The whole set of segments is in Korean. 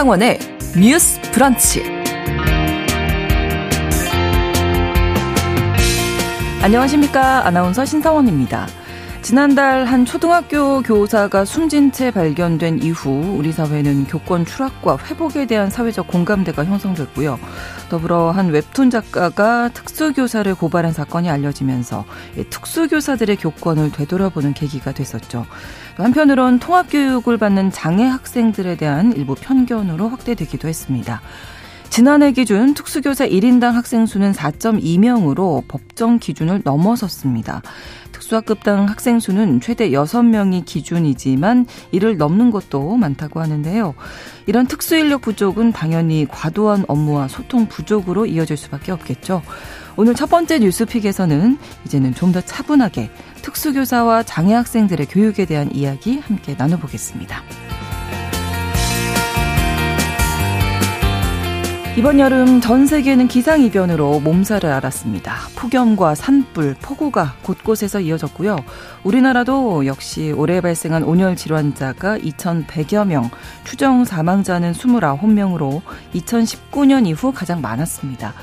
신성원의 뉴스 브런치. 안녕하십니까. 아나운서 신성원입니다. 지난달 한 초등학교 교사가 숨진 채 발견된 이후 우리 사회는 교권 추락과 회복에 대한 사회적 공감대가 형성됐고요. 더불어 한 웹툰 작가가 특수교사를 고발한 사건이 알려지면서 특수교사들의 교권을 되돌아보는 계기가 됐었죠. 한편으론 통합교육을 받는 장애 학생들에 대한 일부 편견으로 확대되기도 했습니다. 지난해 기준 특수교사 1인당 학생 수는 4.2명으로 법정 기준을 넘어섰습니다. 특수학급당 학생 수는 최대 6명이 기준이지만 이를 넘는 것도 많다고 하는데요. 이런 특수인력 부족은 당연히 과도한 업무와 소통 부족으로 이어질 수밖에 없겠죠. 오늘 첫 번째 뉴스픽에서는 이제는 좀 더 차분하게 특수교사와 장애 학생들의 교육에 대한 이야기 함께 나눠보겠습니다. 이번 여름 전 세계는 기상이변으로 몸살을 앓았습니다. 폭염과 산불, 폭우가 곳곳에서 이어졌고요. 우리나라도 역시 올해 발생한 온열 질환자가 2,100여 명, 추정 사망자는 29명으로 2019년 이후 가장 많았습니다.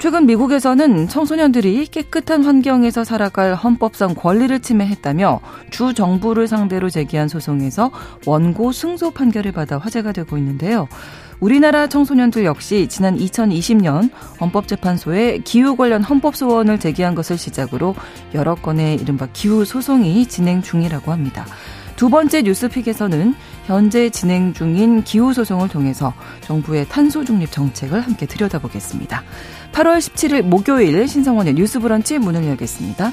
최근 미국에서는 청소년들이 깨끗한 환경에서 살아갈 헌법상 권리를 침해했다며 주 정부를 상대로 제기한 소송에서 원고 승소 판결을 받아 화제가 되고 있는데요. 우리나라 청소년들 역시 지난 2020년 헌법재판소에 기후 관련 헌법 소원을 제기한 것을 시작으로 여러 건의 이른바 기후 소송이 진행 중이라고 합니다. 두 번째 뉴스픽에서는 현재 진행 중인 기후 소송을 통해서 정부의 탄소 중립 정책을 함께 들여다보겠습니다. 8월 17일 목요일 신성원의 뉴스 브런치 문을 열겠습니다.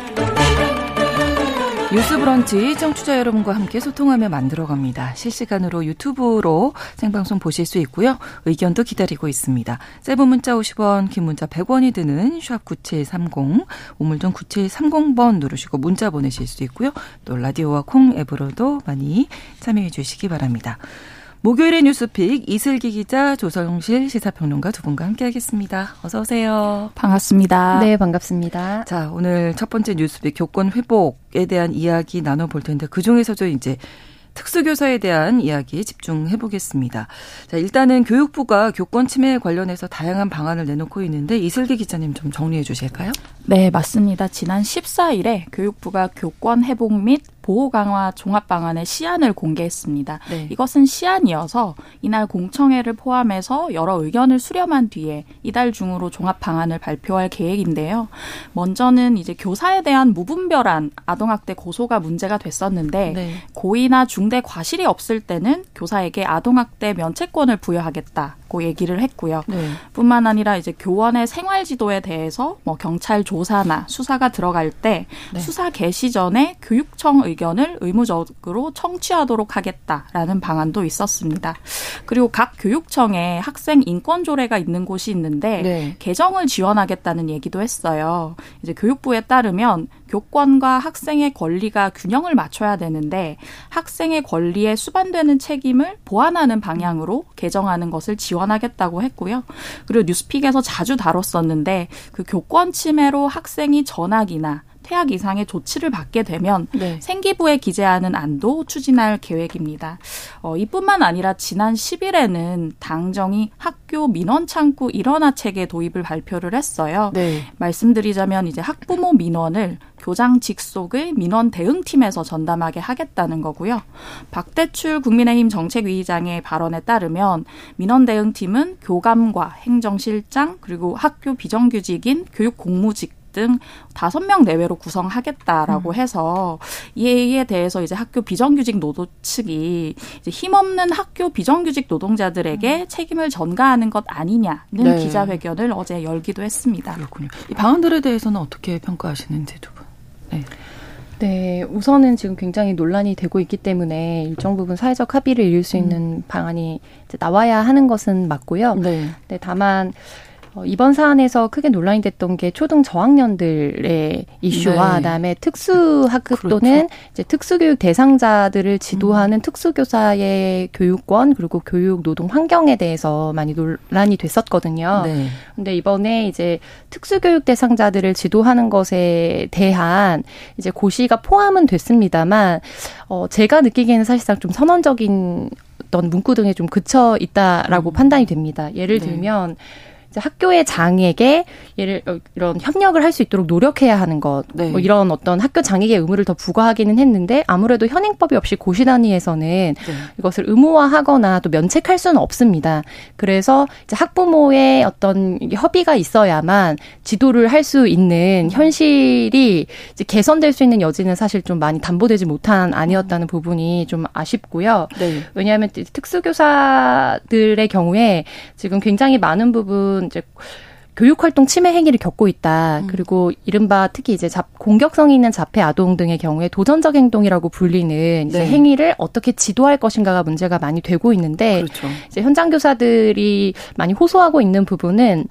뉴스 브런치 청취자 여러분과 함께 소통하며 만들어갑니다. 실시간으로 유튜브로 생방송 보실 수 있고요. 의견도 기다리고 있습니다. 짧은 문자 50원, 긴 문자 100원이 드는 샵 9730, 우물정 9730번 누르시고 문자 보내실 수 있고요. 또 라디오와 콩 앱으로도 많이 참여해 주시기 바랍니다. 목요일의 뉴스픽 이슬기 기자 조성실 시사평론가 두 분과 함께하겠습니다. 어서 오세요. 반갑습니다. 네, 반갑습니다. 자, 오늘 첫 번째 뉴스픽 교권 회복에 대한 이야기 나눠볼 텐데 그 중에서도 이제 특수교사에 대한 이야기 집중해 보겠습니다. 자, 일단은 교육부가 교권 침해 관련해서 다양한 방안을 내놓고 있는데 이슬기 기자님 좀 정리해 주실까요? 네, 맞습니다. 지난 14일에 교육부가 교권 회복 및 보호 강화 종합 방안의 시안을 공개했습니다. 네. 이것은 시안이어서 이날 공청회를 포함해서 여러 의견을 수렴한 뒤에 이달 중으로 종합 방안을 발표할 계획인데요. 먼저는 이제 교사에 대한 무분별한 아동학대 고소가 문제가 됐었는데 네. 고의나 중대 과실이 없을 때는 교사에게 아동학대 면책권을 부여하겠다 고 얘기를 했고요. 네. 뿐만 아니라 이제 교원의 생활 지도에 대해서 뭐 경찰 조사나 수사가 들어갈 때 네. 수사 개시 전에 교육청 의견을 의무적으로 청취하도록 하겠다라는 방안도 있었습니다. 그리고 각 교육청에 학생 인권 조례가 있는 곳이 있는데 네. 개정을 지원하겠다는 얘기도 했어요. 이제 교육부에 따르면 교권과 학생의 권리가 균형을 맞춰야 되는데 학생의 권리에 수반되는 책임을 보완하는 방향으로 개정하는 것을 지원하겠다고 했고요. 그리고 뉴스픽에서 자주 다뤘었는데 그 교권 침해로 학생이 전학이나 퇴학 이상의 조치를 받게 되면 네. 생기부에 기재하는 안도 추진할 계획입니다. 어, 이뿐만 아니라 지난 10일에는 당정이 학교 민원 창구 일원화 체계 도입을 발표를 했어요. 네. 말씀드리자면 이제 학부모 민원을 교장 직속의 민원 대응팀에서 전담하게 하겠다는 거고요. 박대출 국민의힘 정책위의장의 발언에 따르면 민원 대응팀은 교감과 행정실장 그리고 학교 비정규직인 교육 공무직 등 다섯 명 내외로 구성하겠다라고 음. 해서 이에 대해서 이제 학교 비정규직 노조 측이 이제 힘없는 학교 비정규직 노동자들에게 음. 책임을 전가하는 것 아니냐는 네. 기자회견을 어제 열기도 했습니다. 그렇군요. 이 방안들에 대해서는 어떻게 평가하시는지 두 분. 네. 네, 우선은 지금 굉장히 논란이 되고 있기 때문에 일정 부분 사회적 합의를 이룰 수 있는 음. 방안이 이제 나와야 하는 것은 맞고요. 네. 네 다만 어, 이번 사안에서 크게 논란이 됐던 게 초등 저학년들의 이슈와 네. 그다음에 특수학급 그렇죠. 또는 이제 특수교육 대상자들을 지도하는 음. 특수교사의 교육권 그리고 교육 노동 환경에 대해서 많이 논란이 됐었거든요. 네. 근데 이번에 이제 특수교육 대상자들을 지도하는 것에 대한 이제 고시가 포함은 됐습니다만 어 제가 느끼기에는 사실상 좀 선언적인 어떤 문구 등에 좀 그쳐 있다라고 음. 판단이 됩니다. 예를 네. 들면 학교의 장에게 예를 어, 이런 협력을 할 수 있도록 노력해야 하는 것, 네. 뭐 이런 어떤 학교 장에게 의무를 더 부과하기는 했는데 아무래도 현행법이 없이 고시 단위에서는 네. 이것을 의무화하거나 또 면책할 수는 없습니다. 그래서 이제 학부모의 어떤 협의가 있어야만 지도를 할 수 있는 현실이 이제 개선될 수 있는 여지는 사실 좀 많이 담보되지 못한 아니었다는 부분이 좀 아쉽고요. 네. 왜냐하면 특수교사들의 경우에 지금 굉장히 많은 부분 부분 이제 교육 활동 침해 행위를 겪고 있다. 음. 그리고 이른바 특히 이제 잡, 공격성이 있는 자폐 아동 등의 경우에 도전적 행동이라고 불리는 이제 네. 행위를 어떻게 지도할 것인가가 문제가 많이 되고 있는데 그렇죠. 이제 현장 교사들이 많이 호소하고 있는 부분은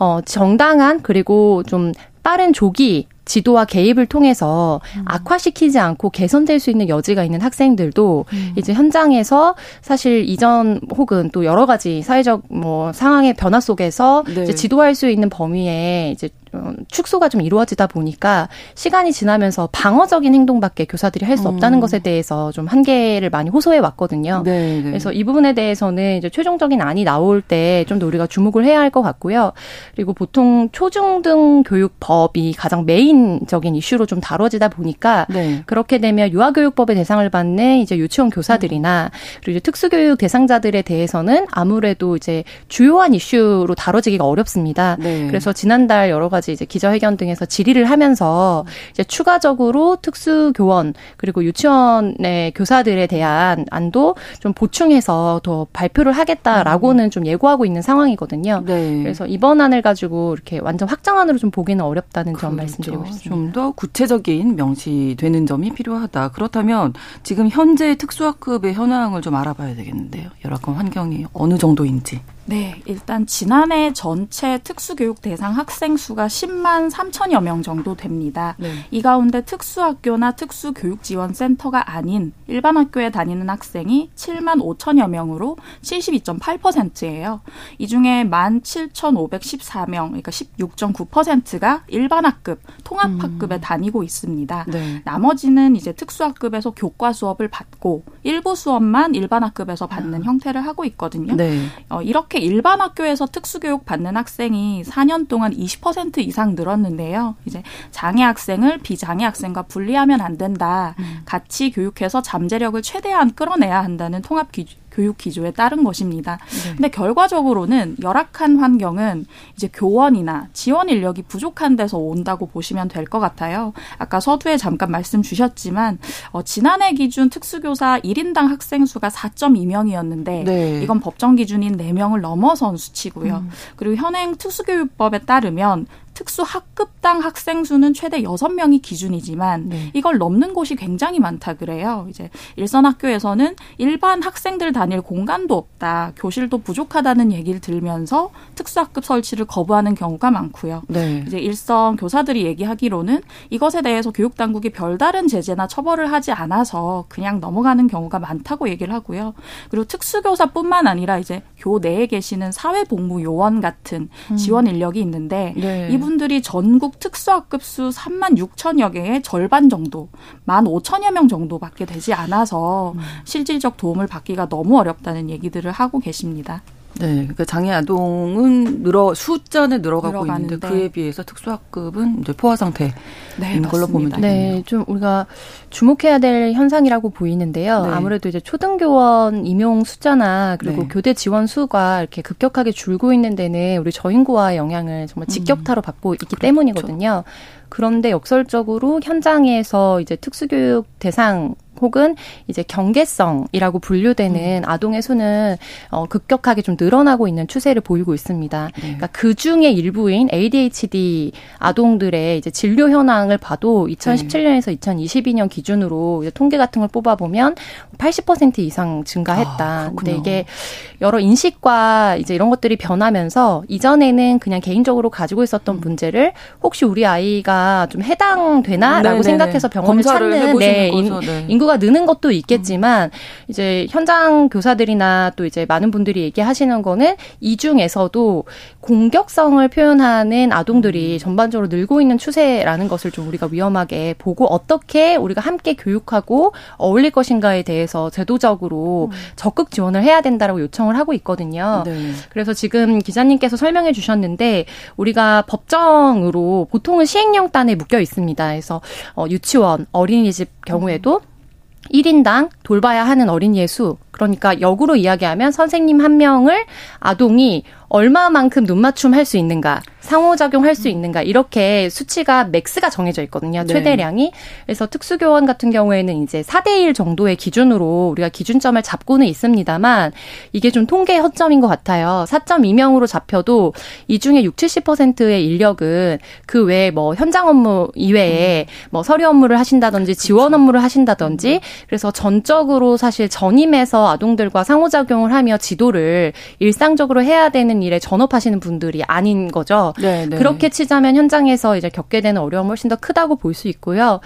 어 정당한 그리고 좀 빠른 조기 지도와 개입을 통해서 음. 악화시키지 않고 개선될 수 있는 여지가 있는 학생들도 음. 이제 현장에서 사실 이전 혹은 또 여러 가지 사회적 뭐 상황의 변화 속에서 네. 이제 지도할 수 있는 범위에 이제 어, 축소가 좀 이루어지다 보니까 시간이 지나면서 방어적인 행동밖에 교사들이 할 수 없다는 음. 것에 대해서 좀 한계를 많이 호소해 왔거든요. 네, 네. 그래서 이 부분에 대해서는 이제 최종적인 안이 나올 때 좀 더 우리가 주목을 해야 할 것 같고요. 그리고 보통 초중등 교육법이 가장 메인적인 이슈로 좀 다뤄지다 보니까 네. 그렇게 되면 유아교육법의 대상을 받는 이제 유치원 교사들이나 그리고 이제 특수교육 대상자들에 대해서는 아무래도 이제 주요한 이슈로 다뤄지기가 어렵습니다. 네. 그래서 지난달 여러 가지 가지 이제 기자회견 등에서 질의를 하면서 이제 추가적으로 특수 교원 그리고 유치원의 교사들에 대한 안도 좀 보충해서 더 발표를 하겠다라고는 좀 예고하고 있는 상황이거든요. 네. 그래서 이번 안을 가지고 이렇게 완전 확정안으로 좀 보기는 어렵다는 점 그렇죠. 말씀드리고 싶습니다. 좀 더 구체적인 명시되는 점이 필요하다. 그렇다면 지금 현재 특수학급의 현황을 좀 알아봐야 되겠는데요. 열악한 환경이 어느 정도인지. 네, 일단 지난해 전체 특수교육 대상 학생 수가 10만 3천여 명 정도 됩니다. 네. 이 가운데 특수학교나 특수교육지원센터가 아닌 일반 학교에 다니는 학생이 7만 5천여 명으로 72.8%예요. 이 중에 1만 7,514명, 그러니까 16.9%가 일반 학급, 통합학급에 음. 다니고 있습니다. 네. 나머지는 이제 특수학급에서 교과 수업을 받고 일부 수업만 일반 학급에서 받는 아. 형태를 하고 있거든요. 네. 어, 이렇게 이렇게 일반 학교에서 특수교육 받는 학생이 4년 동안 20% 이상 늘었는데요. 이제 장애 학생을 비장애 학생과 분리하면 안 된다. 음. 같이 교육해서 잠재력을 최대한 끌어내야 한다는 통합 기준 교육 기조에 따른 것입니다. 네. 근데 결과적으로는 열악한 환경은 이제 교원이나 지원 인력이 부족한 데서 온다고 보시면 될 것 같아요. 아까 서두에 잠깐 말씀 주셨지만 어, 지난해 기준 특수교사 1인당 학생 수가 4.2명이었는데 네. 이건 법정 기준인 4명을 넘어선 수치고요. 음. 그리고 현행 특수교육법에 따르면 특수 학급당 학생 수는 최대 여섯 명이 기준이지만 네. 이걸 넘는 곳이 굉장히 많다 그래요. 이제 일선 학교에서는 일반 학생들 다닐 공간도 없다, 교실도 부족하다는 얘기를 들면서 특수학급 설치를 거부하는 경우가 많고요. 네. 이제 일선 교사들이 얘기하기로는 이것에 대해서 교육 당국이 별다른 제재나 처벌을 하지 않아서 그냥 넘어가는 경우가 많다고 얘기를 하고요. 그리고 특수교사뿐만 아니라 이제 교 내에 계시는 사회복무 요원 같은 음. 지원 인력이 있는데 네. 이분 이분들이 전국 특수학급 수 3만 6천여 개의 절반 정도, 1만 5천여 명 정도밖에 되지 않아서 음. 실질적 도움을 받기가 너무 어렵다는 얘기들을 하고 계십니다. 네, 그러니까 장애 아동은 늘어 숫자는 늘어가고 늘어가는데. 있는데 그에 비해서 특수학급은 이제 포화 상태인 네, 걸로 보면 되겠네요. 네, 좀 우리가 주목해야 될 현상이라고 보이는데요. 네. 아무래도 이제 초등교원 임용 숫자나 그리고 네. 교대 지원 수가 이렇게 급격하게 줄고 있는 데는 우리 저인구와 영향을 정말 직격타로 음. 받고 있기 그렇죠. 때문이거든요. 그런데 역설적으로 현장에서 이제 특수교육 대상 혹은 이제 경계성이라고 분류되는 음. 아동의 수는 어, 급격하게 좀 늘어나고 있는 추세를 보이고 있습니다. 네. 그러니까 그 중에 일부인 ADHD 아동들의 이제 진료 현황을 봐도 2017년에서 네. 2022년 기준으로 이제 통계 같은 걸 뽑아보면 80% 이상 증가했다. 아, 근데 이게 여러 인식과 이제 이런 것들이 변하면서 이전에는 그냥 개인적으로 가지고 있었던 음. 문제를 혹시 우리 아이가 좀 해당되나라고 네네네. 생각해서 병원을 찾는 네, 인, 네. 인구 수가 느는 것도 있겠지만 이제 현장 교사들이나 또 이제 많은 분들이 얘기하시는 거는 이 중에서도 공격성을 표현하는 아동들이 음. 전반적으로 늘고 있는 추세라는 것을 좀 우리가 위험하게 보고 어떻게 우리가 함께 교육하고 어울릴 것인가에 대해서 제도적으로 음. 적극 지원을 해야 된다라고 요청을 하고 있거든요. 네. 그래서 지금 기자님께서 설명해 주셨는데 우리가 법정으로 보통은 시행령 단에 묶여 있습니다. 그래서 어, 유치원, 어린이집 경우에도 1인당 돌봐야 하는 어린이의 수, 그러니까 역으로 이야기하면 선생님 한 명을 아동이 얼마만큼 눈맞춤 할 수 있는가, 상호작용 할수 있는가, 이렇게 수치가 맥스가 정해져 있거든요. 네. 최대량이. 그래서 특수교원 같은 경우에는 이제 4대1 정도의 기준으로 우리가 기준점을 잡고는 있습니다만, 이게 좀 통계 허점인 것 같아요. 4.2명으로 잡혀도 이 중에 60, 70%의 인력은 그 외에 뭐 현장 업무 이외에 음. 뭐 서류 업무를 하신다든지 지원 업무를 하신다든지, 그래서 전적으로 사실 전임해서 아동들과 상호작용을 하며 지도를 일상적으로 해야 되는 일에 전업하시는 분들이 아닌 거죠. 네, 네. 그렇게 치자면 현장에서 이제 겪게 되는 어려움이 훨씬 더 크다고 볼 수 있고요.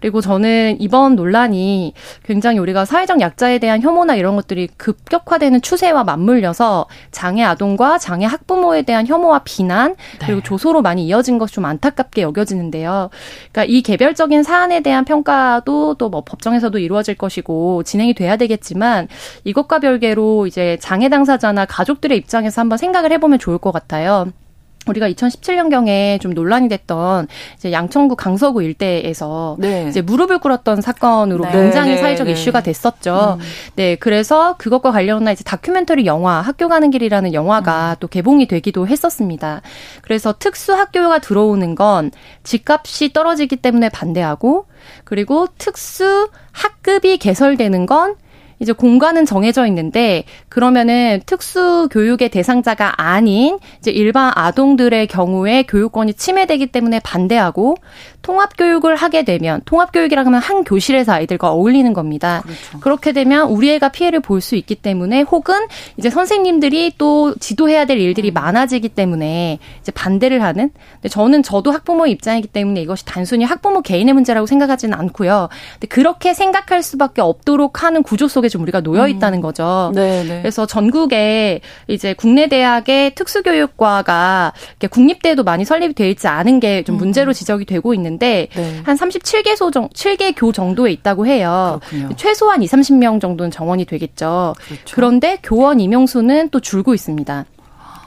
그리고 저는 이번 논란이 굉장히 우리가 사회적 약자에 대한 혐오나 이런 것들이 급격화되는 추세와 맞물려서 장애 아동과 장애 학부모에 대한 혐오와 비난 그리고 네. 조소로 많이 이어진 것이 좀 안타깝게 여겨지는데요. 그러니까 이 개별적인 사안에 대한 평가도 또 뭐 법정에서도 이루어질 것이고 진행이 돼야 되겠지만 이것과 별개로 이제 장애 당사자나 가족들의 입장에서 한번 생각을 해보면 좋을 것 같아요. 우리가 2017년경에 좀 논란이 됐던 이제 양천구 강서구 일대에서 네. 이제 무릎을 꿇었던 사건으로 네. 굉장히 네. 사회적 네. 이슈가 됐었죠. 음. 네, 그래서 그것과 관련한 이제 다큐멘터리 영화 학교 가는 길이라는 영화가 음. 또 개봉이 되기도 했었습니다. 그래서 특수 학교가 들어오는 건 집값이 떨어지기 때문에 반대하고 그리고 특수 학급이 개설되는 건 이제 공간은 정해져 있는데 그러면은 특수 교육의 대상자가 아닌 이제 일반 아동들의 경우에 교육권이 침해되기 때문에 반대하고 통합 교육을 하게 되면 통합 교육이라고 하면 한 교실에서 아이들과 어울리는 겁니다. 그렇죠. 그렇게 되면 우리 애가 피해를 볼 수 있기 때문에 혹은 이제 선생님들이 또 지도해야 될 일들이 음. 많아지기 때문에 이제 반대를 하는. 근데 저는 저도 학부모 입장이기 때문에 이것이 단순히 학부모 개인의 문제라고 생각하지는 않고요. 근데 그렇게 생각할 수밖에 없도록 하는 구조 속에 좀 우리가 놓여 음. 있다는 거죠. 음. 네, 네. 그래서 전국에 이제 국내 대학의 특수교육과가 국립대에도 많이 설립이 되어 있지 않은 게 좀 문제로 지적이 되고 있는데 있는데 네. 한 37개소 정 7개 교 정도에 있다고 해요. 그렇군요. 최소한 2, 30명 정도는 정원이 되겠죠. 그렇죠. 그런데 교원 임용 수는 또 줄고 있습니다.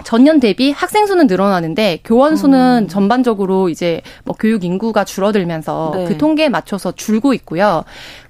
전년 대비 학생 수는 늘어나는데 교원 수는 음. 전반적으로 이제 뭐 교육 인구가 줄어들면서 네. 그 통계에 맞춰서 줄고 있고요.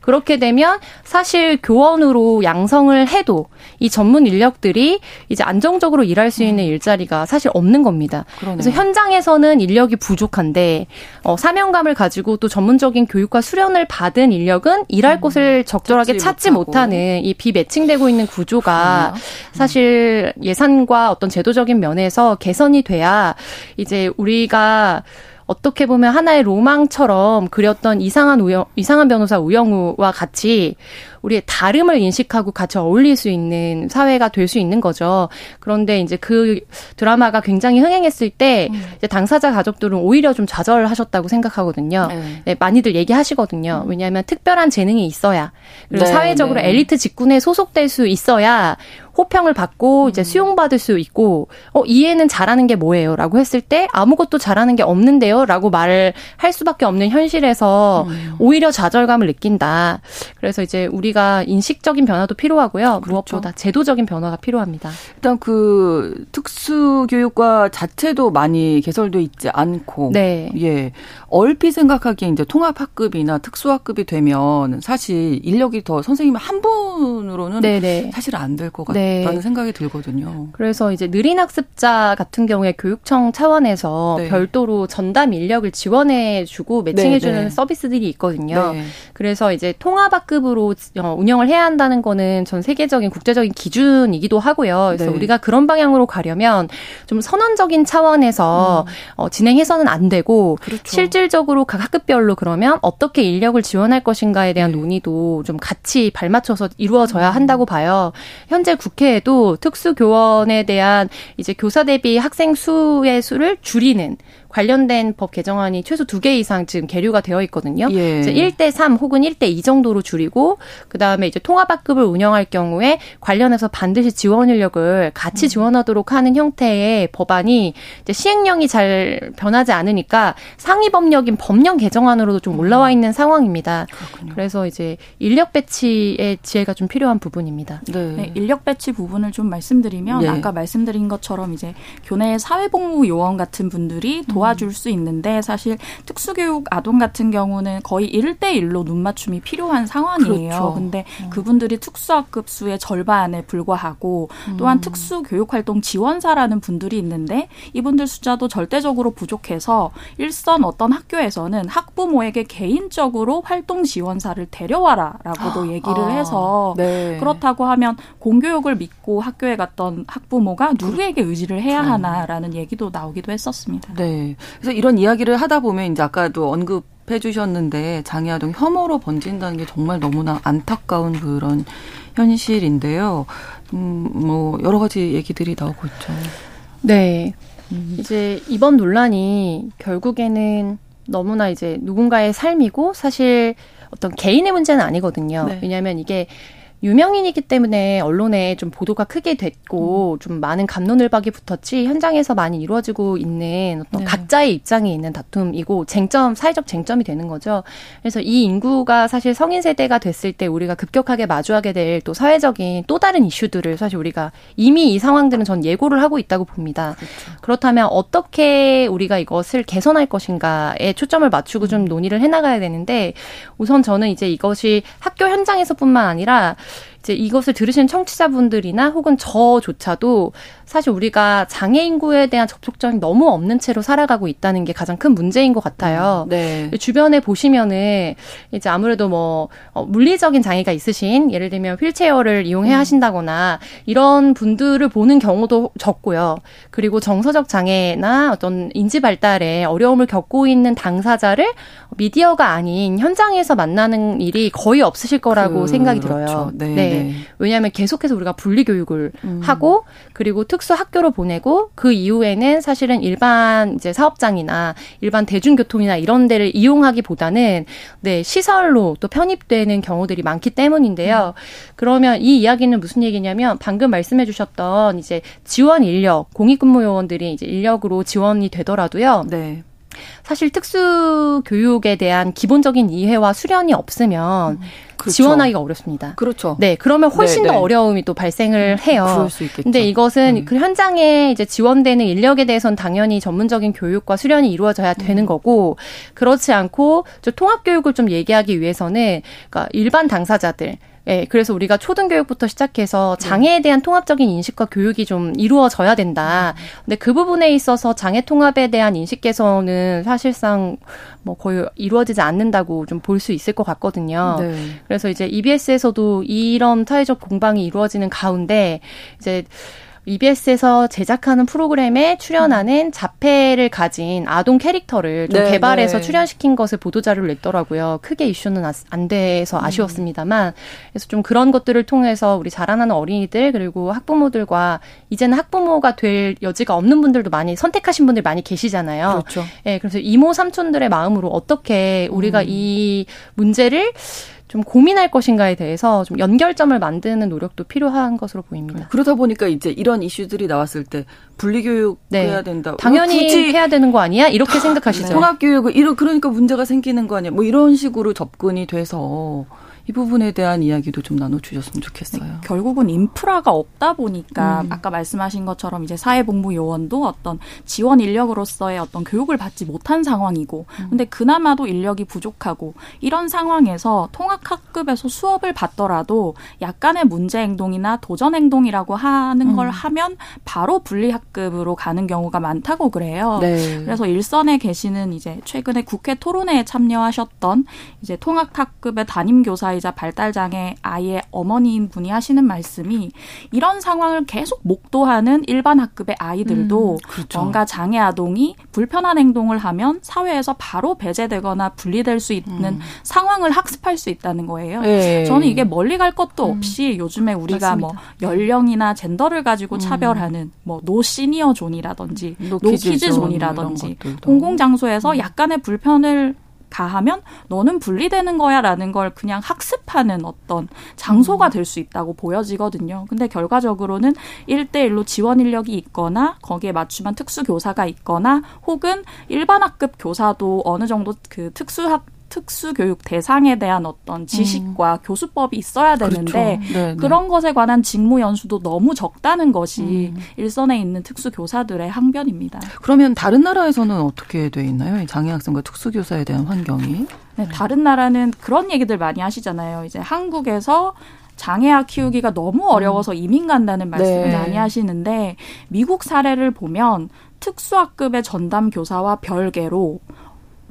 그렇게 되면 사실 교원으로 양성을 해도 이 전문 인력들이 이제 안정적으로 일할 수 있는 음. 일자리가 사실 없는 겁니다. 그러네요. 그래서 현장에서는 인력이 부족한데 어, 사명감을 가지고 또 전문적인 교육과 수련을 받은 인력은 일할 음. 곳을 적절하게 찾지, 찾지 못하는 이 비매칭되고 있는 구조가 음. 사실 예산과 어떤 제도적인 면에서 개선이 돼야 이제 우리가 어떻게 보면 하나의 로망처럼 그렸던 이상한 우영, 이상한 변호사 우영우와 같이 우리의 다름을 인식하고 같이 어울릴 수 있는 사회가 될 수 있는 거죠. 그런데 이제 그 드라마가 굉장히 흥행했을 때 음. 이제 당사자 가족들은 오히려 좀 좌절하셨다고 생각하거든요. 네. 네, 많이들 얘기하시거든요. 음. 왜냐하면 특별한 재능이 있어야 그리고 네, 사회적으로 네. 엘리트 직군에 소속될 수 있어야 호평을 받고 음. 이제 수용받을 수 있고 어 이해는 잘하는 게 뭐예요라고 했을 때 아무것도 잘하는 게 없는데요라고 말을 할 수밖에 없는 현실에서 음. 오히려 좌절감을 느낀다. 그래서 이제 우리 우리가 인식적인 변화도 필요하고요. 그렇죠. 무엇보다 제도적인 변화가 필요합니다. 일단 그 특수교육과 자체도 많이 개설돼 있지 않고, 네. 예, 얼핏 생각하기에 이제 통합학급이나 특수학급이 되면 사실 인력이 더 선생님 한 분으로는 네네. 네. 사실 안 될 것 같다는 네. 생각이 들거든요. 그래서 이제 느린 학습자 같은 경우에 교육청 차원에서 네. 별도로 전담 인력을 지원해 주고 매칭해 주는 네, 네. 서비스들이 있거든요. 네. 그래서 이제 통합학급으로 어, 운영을 해야 한다는 거는 전 세계적인 국제적인 기준이기도 하고요. 그래서 우리가 그런 방향으로 가려면 좀 선언적인 차원에서 음. 어, 진행해서는 안 되고 그렇죠. 실질적으로 각 학급별로 그러면 어떻게 인력을 지원할 것인가에 대한 논의도 좀 같이 발맞춰서 이루어져야 음. 한다고 봐요. 현재 국회에도 특수교원에 대한 이제 교사 대비 학생 수의 수를 줄이는 관련된 법 개정안이 최소 두 개 이상 지금 계류가 되어 있거든요. 예. 1대 3 혹은 1대 2 정도로 줄이고 그다음에 이제 통합학급을 운영할 경우에 관련해서 반드시 지원 인력을 같이 음. 지원하도록 하는 형태의 법안이 이제 시행령이 잘 변하지 않으니까 상위 법령인 법령 개정안으로도 좀 올라와 음. 있는 상황입니다. 그렇군요. 그래서 이제 인력 배치의 지혜가 좀 필요한 부분입니다. 네. 네 인력 배치 부분을 좀 말씀드리면 네. 아까 말씀드린 것처럼 이제 교내 사회복무 요원 같은 분들이 도 도와줄 수 있는데 사실 특수교육 아동 같은 경우는 거의 1대1로 눈 맞춤이 필요한 상황이에요. 그렇죠. 근데 음. 그분들이 특수학급 수의 절반에 불과하고 또한 음. 특수교육 활동 지원사라는 분들이 있는데 이분들 숫자도 절대적으로 부족해서 일선 어떤 학교에서는 학부모에게 개인적으로 활동 지원사를 데려와라라고도 아. 얘기를 아. 해서 네. 그렇다고 하면 공교육을 믿고 학교에 갔던 학부모가 누구에게 의지를 해야 하나라는 얘기도 나오기도 했었습니다. 네. 그래서 이런 이야기를 하다 보면 이제 아까도 언급 해 주셨는데 장애아동 혐오로 번진다는 게 정말 너무나 안타까운 그런 현실인데요. 음, 뭐 여러 가지 얘기들이 나오고 있죠. 네. 음. 이제 이번 논란이 결국에는 너무나 이제 누군가의 삶이고 사실 어떤 개인의 문제는 아니거든요. 네. 왜냐하면 이게 유명인이기 때문에 언론에 좀 보도가 크게 됐고 음. 좀 많은 감론을박이 붙었지 현장에서 많이 이루어지고 있는 어떤 네. 각자의 입장이 있는 다툼이고 쟁점 사회적 쟁점이 되는 거죠. 그래서 이 인구가 사실 성인 세대가 됐을 때 우리가 급격하게 마주하게 될 또 사회적인 또 다른 이슈들을 사실 우리가 이미 이 상황들은 전 예고를 하고 있다고 봅니다. 그렇죠. 그렇다면 어떻게 우리가 이것을 개선할 것인가에 초점을 맞추고 좀 음. 논의를 해나가야 되는데 우선 저는 이제 이것이 학교 현장에서뿐만 아니라 이제 이것을 들으시는 청취자분들이나 혹은 저조차도 사실 우리가 장애 인구에 대한 접촉점이 너무 없는 채로 살아가고 있다는 게 가장 큰 문제인 것 같아요. 음, 네. 주변에 보시면은 이제 아무래도 뭐 어, 물리적인 장애가 있으신 예를 들면 휠체어를 이용해 음. 하신다거나 이런 분들을 보는 경우도 적고요. 그리고 정서적 장애나 어떤 인지 발달에 어려움을 겪고 있는 당사자를 미디어가 아닌 현장에서 만나는 일이 거의 없으실 거라고 그, 생각이 들어요. 그렇죠. 네, 네. 네. 왜냐하면 계속해서 우리가 분리 교육을 음. 하고 그리고 특 특수 학교로 보내고 그 이후에는 사실은 일반 이제 사업장이나 일반 대중교통이나 이런 데를 이용하기보다는 네, 시설로 또 편입되는 경우들이 많기 때문인데요. 음. 그러면 이 이야기는 무슨 얘기냐면 방금 말씀해 주셨던 이제 지원 인력, 공익근무 요원들이 이제 인력으로 지원이 되더라도요. 네. 사실 특수 교육에 대한 기본적인 이해와 수련이 없으면 음. 그렇죠. 지원하기가 어렵습니다. 그렇죠. 네, 그러면 훨씬 네, 더 네. 어려움이 또 발생을 음, 해요. 그럴 수 있겠죠. 근데 이것은 음. 그 현장에 이제 지원되는 인력에 대해서는 당연히 전문적인 교육과 수련이 이루어져야 되는 음. 거고 그렇지 않고 저 통합 교육을 좀 얘기하기 위해서는 그러니까 일반 당사자들 예, 그래서 우리가 초등교육부터 시작해서 네. 장애에 대한 통합적인 인식과 교육이 좀 이루어져야 된다. 근데 그 부분에 있어서 장애 통합에 대한 인식 개선은 사실상 뭐 거의 이루어지지 않는다고 좀 볼 수 있을 것 같거든요. 네. 그래서 이제 EBS에서도 이런 사회적 공방이 이루어지는 가운데 이제 EBS에서 제작하는 프로그램에 출연하는 음. 자폐를 가진 아동 캐릭터를 좀 네, 개발해서 네. 출연시킨 것을 보도자료를 냈더라고요. 크게 이슈는 아, 안 돼서 음. 아쉬웠습니다만 그래서 좀 그런 것들을 통해서 우리 자라나는 어린이들 그리고 학부모들과 이제는 학부모가 될 여지가 없는 분들도 많이 선택하신 분들 많이 계시잖아요. 그렇죠. 예, 네, 그래서 이모 삼촌들의 마음으로 어떻게 우리가 음. 이 문제를 좀 고민할 것인가에 대해서 좀 연결점을 만드는 노력도 필요한 것으로 보입니다. 그러다 보니까 이제 이런 이슈들이 나왔을 때 분리교육 네. 해야 된다. 당연히 해야 되는 거 아니야? 이렇게 생각하시죠. 통합교육을 이러 그러니까 문제가 생기는 거 아니야? 뭐 이런 식으로 접근이 돼서 이 부분에 대한 이야기도 좀 나눠주셨으면 좋겠어요. 네, 결국은 인프라가 없다 보니까 음. 아까 말씀하신 것처럼 이제 사회복무 요원도 어떤 지원 인력으로서의 어떤 교육을 받지 못한 상황이고, 음. 근데 그나마도 인력이 부족하고 이런 상황에서 통학학급에서 수업을 받더라도 약간의 문제 행동이나 도전 행동이라고 하는 걸 음. 하면 바로 분리학급으로 가는 경우가 많다고 그래요. 네. 그래서 일선에 계시는 이제 최근에 국회 토론회에 참여하셨던 이제 통합학급의 담임 교사이자 발달장애 아이의 어머니인 분이 하시는 말씀이 이런 상황을 계속 목도하는 일반 학급의 아이들도 음, 그렇죠. 뭔가 장애 아동이 불편한 행동을 하면 사회에서 바로 배제되거나 분리될 수 있는 음. 상황을 학습할 수 있다는 거예요. 네. 저는 이게 멀리 갈 것도 음. 없이 음. 요즘에 우리가 뭐 맞습니다. 뭐 연령이나 젠더를 가지고 음. 차별하는 뭐 노 시니어 존이라든지 노 키즈 존이라든지 공공 장소에서 약간의 불편을 가하면 너는 분리되는 거야라는 걸 그냥 학습하는 어떤 장소가 음. 될수 있다고 보여지거든요. 근데 결과적으로는 일대일로 지원 인력이 있거나 거기에 맞춤한 특수 교사가 있거나 혹은 일반 학급 교사도 어느 정도 그 특수학 특수교육 대상에 대한 어떤 지식과 음. 교수법이 있어야 되는데 그렇죠. 네, 네. 그런 것에 관한 직무 연수도 너무 적다는 것이 음. 일선에 있는 특수교사들의 항변입니다. 그러면 다른 나라에서는 어떻게 돼 있나요? 장애 학생과 특수교사에 대한 환경이? 네, 다른 나라는 그런 얘기들 많이 하시잖아요. 이제 한국에서 장애아 키우기가 너무 어려워서 음. 이민 간다는 말씀을 네. 많이 하시는데 미국 사례를 보면 특수학급의 전담 교사와 별개로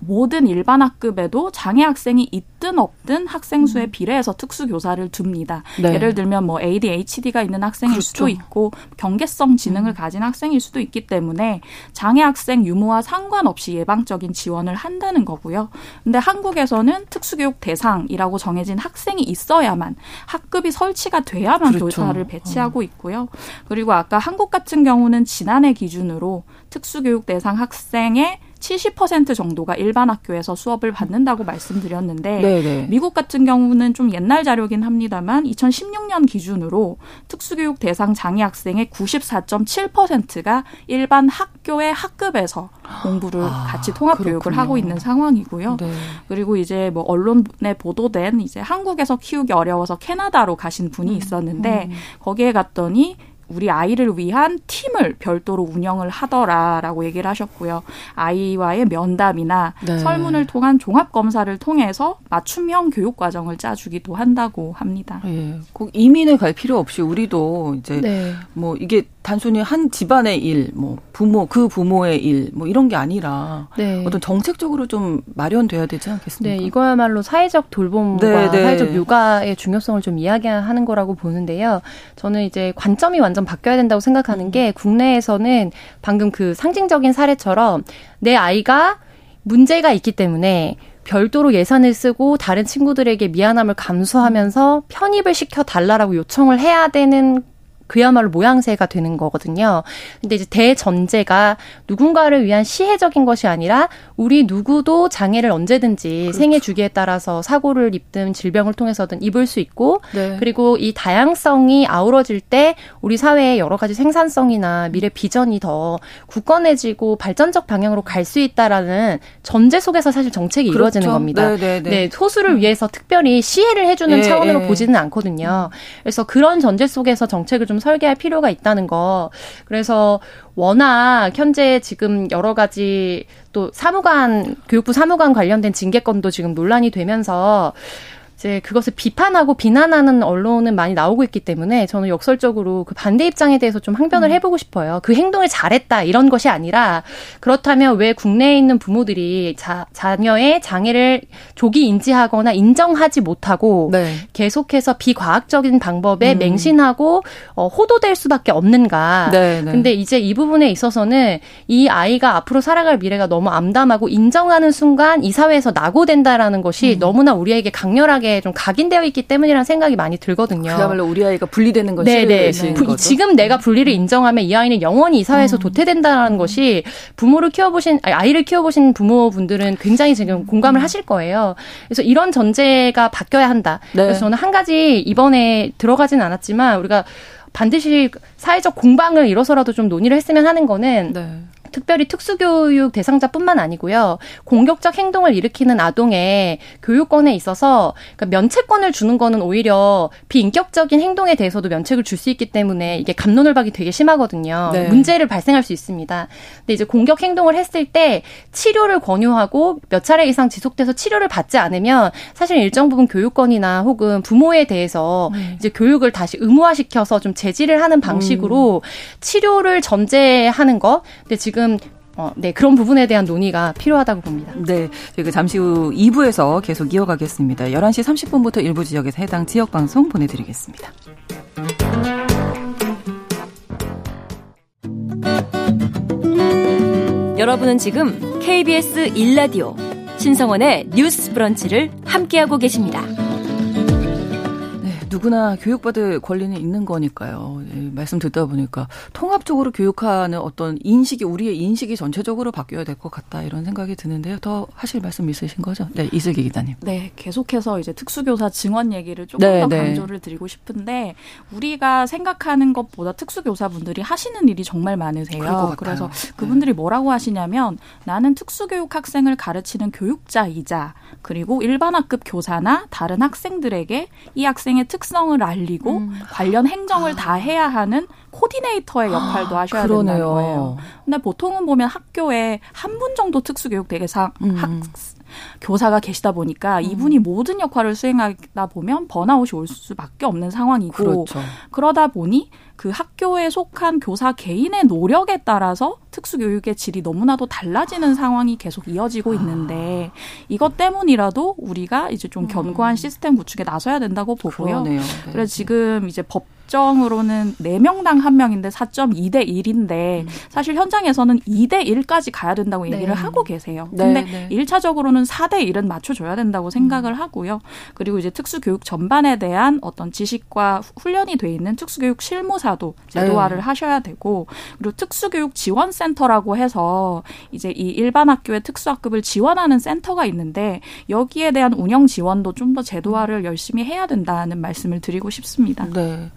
모든 일반 학급에도 장애 학생이 있든 없든 학생 수에 음. 비례해서 특수 교사를 둡니다. 네. 예를 들면 뭐 ADHD가 있는 학생일 그렇죠. 수도 있고 경계성 지능을 음. 가진 학생일 수도 있기 때문에 장애 학생 유무와 상관없이 예방적인 지원을 한다는 거고요. 근데 한국에서는 특수교육 대상이라고 정해진 학생이 있어야만 학급이 설치가 돼야만 그렇죠. 교사를 배치하고 있고요. 그리고 아까 한국 같은 경우는 지난해 기준으로 특수교육 대상 학생의 70% 정도가 일반 학교에서 수업을 받는다고 말씀드렸는데 네네. 네. 미국 같은 경우는 좀 옛날 자료긴 합니다만 2016년 기준으로 특수교육 대상 장애 학생의 94.7%가 일반 학교의 학급에서 공부를 아, 같이 통합 그렇군요. 교육을 하고 있는 상황이고요. 네. 그리고 이제 뭐 언론에 보도된 이제 한국에서 키우기 어려워서 캐나다로 가신 분이 음, 있었는데 음. 거기에 갔더니 우리 아이를 위한 팀을 별도로 운영을 하더라라고 얘기를 하셨고요. 아이와의 면담이나 네. 설문을 통한 종합 검사를 통해서 맞춤형 교육 과정을 짜주기도 한다고 합니다. 예. 꼭 이민을 갈 필요 없이 우리도 이제 네. 뭐 이게 단순히 한 집안의 일, 뭐 부모 그 부모의 일, 뭐 이런 게 아니라 네. 어떤 정책적으로 좀 마련돼야 되지 않겠습니까? 네, 이거야말로 사회적 돌봄과 네, 네. 사회적 육아의 중요성을 좀 이야기하는 거라고 보는데요. 저는 이제 관점이 완전 바뀌어야 된다고 생각하는 음. 게 국내에서는 방금 그 상징적인 사례처럼 내 아이가 문제가 있기 때문에 별도로 예산을 쓰고 다른 친구들에게 미안함을 감수하면서 편입을 시켜 달라라고 요청을 해야 되는 그야말로 모양새가 되는 거거든요. 근데 이제 대전제가 누군가를 위한 시혜적인 것이 아니라 우리 누구도 장애를 언제든지 그렇죠. 생애 주기에 따라서 사고를 입든 질병을 통해서든 입을 수 있고 네. 그리고 이 다양성이 아우러질 때 우리 사회의 여러 가지 생산성이나 미래 비전이 더 굳건해지고 발전적 방향으로 갈 수 있다라는 전제 속에서 사실 정책이 그렇죠. 이루어지는 겁니다. 네, 네, 네. 네, 소수를 음. 위해서 특별히 시혜를 해주는 예, 차원으로 예. 보지는 않거든요. 그래서 그런 전제 속에서 정책을 좀 설계할 필요가 있다는 거. 그래서 워낙 현재 지금 여러 가지 또 사무관 교육부 사무관 관련된 징계건도 지금 논란이 되면서 이제 그것을 비판하고 비난하는 언론은 많이 나오고 있기 때문에 저는 역설적으로 그 반대 입장에 대해서 좀 항변을 음. 해보고 싶어요. 그 행동을 잘했다 이런 것이 아니라 그렇다면 왜 국내에 있는 부모들이 자, 자녀의 장애를 조기 인지하거나 인정하지 못하고 네. 계속해서 비과학적인 방법에 음. 맹신하고 어, 호도될 수밖에 없는가. 네, 네. 근데 이제 이 부분에 있어서는 이 아이가 앞으로 살아갈 미래가 너무 암담하고 인정하는 순간 이 사회에서 낙오된다라는 것이 음. 너무나 우리에게 강렬하게 강하게 좀 각인되어 있기 때문이라는 생각이 많이 들거든요. 그야말로 우리 아이가 분리되는 것이 네네. 네. 지금 내가 분리를 인정하면 이 아이는 영원히 이 사회에서 음. 도태된다는 것이 부모를 키워보신 아이를 키워보신 부모분들은 굉장히 지금 공감을 음. 하실 거예요. 그래서 이런 전제가 바뀌어야 한다. 네. 그래서 저는 한 가지 이번에 들어가진 않았지만 우리가 반드시 사회적 공방을 이뤄서라도 좀 논의를 했으면 하는 거는 네. 특별히 특수교육 대상자뿐만 아니고요. 공격적 행동을 일으키는 아동의 교육권에 있어서 그러니까 면책권을 주는 거는 오히려 비인격적인 행동에 대해서도 면책을 줄 수 있기 때문에 이게 감론을박이 되게 심하거든요. 네. 문제를 발생할 수 있습니다. 근데 이제 공격 행동을 했을 때 치료를 권유하고 몇 차례 이상 지속돼서 치료를 받지 않으면 사실 일정 부분 교육권이나 혹은 부모에 대해서 네. 이제 교육을 다시 의무화시켜서 좀 제지를 하는 방식으로 음. 치료를 전제하는 거. 근데 지금 어, 네, 그런 부분에 대한 논의가 필요하다고 봅니다. 네, 저희가 잠시 후 2부에서 계속 이어가겠습니다. 11시 30분부터 일부 지역에서 해당 지역 방송 보내드리겠습니다. 여러분은 지금 KBS 1라디오 신성원의 뉴스 브런치를 함께하고 계십니다. 누구나 교육받을 권리는 있는 거니까요. 예, 말씀 듣다 보니까 통합적으로 교육하는 어떤 인식이 우리의 인식이 전체적으로 바뀌어야 될 것 같다 이런 생각이 드는데요. 더 하실 말씀 있으신 거죠? 네, 이슬기 기자님. 네, 계속해서 이제 특수교사 증원 얘기를 조금 네, 더 네. 강조를 드리고 싶은데 우리가 생각하는 것보다 특수교사분들이 하시는 일이 정말 많으세요. 그래서 네. 그분들이 뭐라고 하시냐면 나는 특수교육 학생을 가르치는 교육자이자 그리고 일반 학급 교사나 다른 학생들에게 이 학생의 특 특성을 알리고 음. 관련 행정을 아. 다 해야 하는 코디네이터의 역할도 아, 하셔야 그러네요. 된다는 거예요. 근데 보통은 보면 학교에 한 분 정도 특수교육 대상 음. 학 교사가 계시다 보니까 음. 이분이 모든 역할을 수행하다 보면 번아웃이 올 수밖에 없는 상황이고 그렇죠. 그러다 보니 그 학교에 속한 교사 개인의 노력에 따라서 특수교육의 질이 너무나도 달라지는 상황이 계속 이어지고 있는데 이것 때문이라도 우리가 이제 좀 견고한 음. 시스템 구축에 나서야 된다고 보고요. 네. 그래서 지금 이제 법 법정으로는 4명당 1명인데 4.2대 1인데 음. 사실 현장에서는 2대 1까지 가야 된다고 네. 얘기를 하고 계세요. 네, 근데 네, 네. 1차적으로는 4대 1은 맞춰 줘야 된다고 생각을 음. 하고요. 그리고 이제 특수 교육 전반에 대한 어떤 지식과 훈련이 돼 있는 특수 교육 실무사도 제도화를 네. 하셔야 되고 그리고 특수 교육 지원 센터라고 해서 이제 이 일반 학교의 특수학급을 지원하는 센터가 있는데 여기에 대한 운영 지원도 좀 더 제도화를 열심히 해야 된다는 말씀을 드리고 싶습니다. 네.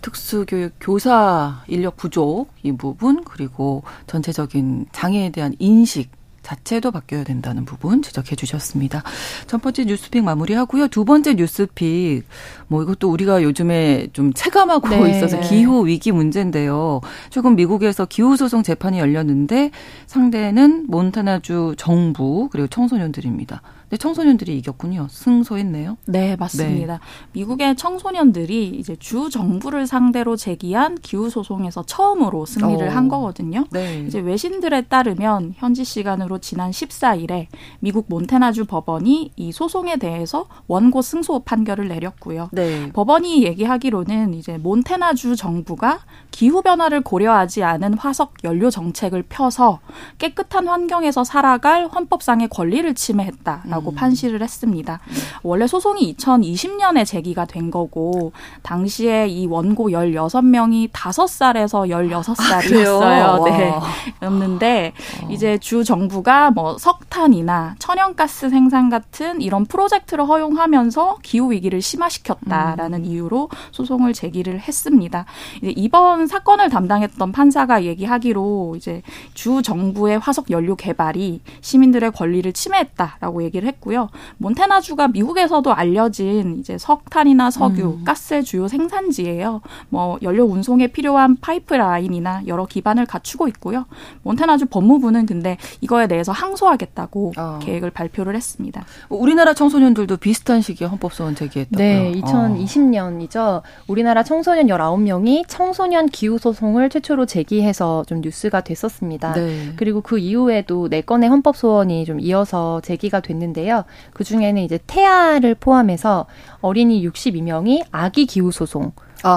특수교육 교사 인력 부족 이 부분 그리고 전체적인 장애에 대한 인식 자체도 바뀌어야 된다는 부분 지적해 주셨습니다. 첫 번째 뉴스픽 마무리하고요. 두 번째 뉴스픽 뭐 이것도 우리가 요즘에 좀 체감하고 네. 있어서 기후 위기 문제인데요. 최근 미국에서 기후 소송 재판이 열렸는데 상대는 몬타나주 정부 그리고 청소년들입니다. 네, 청소년들이 이겼군요. 승소했네요. 네, 맞습니다. 네. 미국의 청소년들이 이제 주 정부를 상대로 제기한 기후 소송에서 처음으로 승리를 오. 한 거거든요. 네. 이제 외신들에 따르면 현지 시간으로 지난 14일에 미국 몬테나주 법원이 이 소송에 대해서 원고 승소 판결을 내렸고요. 네. 법원이 얘기하기로는 이제 몬테나주 정부가 기후 변화를 고려하지 않은 화석 연료 정책을 펴서 깨끗한 환경에서 살아갈 헌법상의 권리를 침해했다 라고 음. 판시를 했습니다. 원래 소송이 2020년에 제기가 된 거고 당시에 이 원고 16명이 5살에서 16살이었어요. 아, 네. 였는데 어. 이제 주 정부가 뭐 석탄이나 천연가스 생산 같은 이런 프로젝트를 허용하면서 기후 위기를 심화시켰다라는 음. 이유로 소송을 제기를 했습니다. 이제 이번 사건을 담당했던 판사가 얘기하기로 이제 주 정부의 화석 연료 개발이 시민들의 권리를 침해했다라고 얘기를 했 했고요. 몬테나주가 미국에서도 알려진 이제 석탄이나 석유, 음. 가스의 주요 생산지예요. 뭐 연료 운송에 필요한 파이프라인이나 여러 기반을 갖추고 있고요. 몬테나주 법무부는 근데 이거에 대해서 항소하겠다고 어. 계획을 발표를 했습니다. 우리나라 청소년들도 비슷한 시기에 헌법소원 제기했다고요? 네, 2020년이죠. 어. 우리나라 청소년 19명이 청소년 기후 소송을 최초로 제기해서 좀 뉴스가 됐었습니다. 네. 그리고 그 이후에도 네 건의 헌법 소원이 좀 이어서 제기가 됐는데 있는데요. 그 중에는 이제 태아를 포함해서 어린이 62명이 아기 기후 소송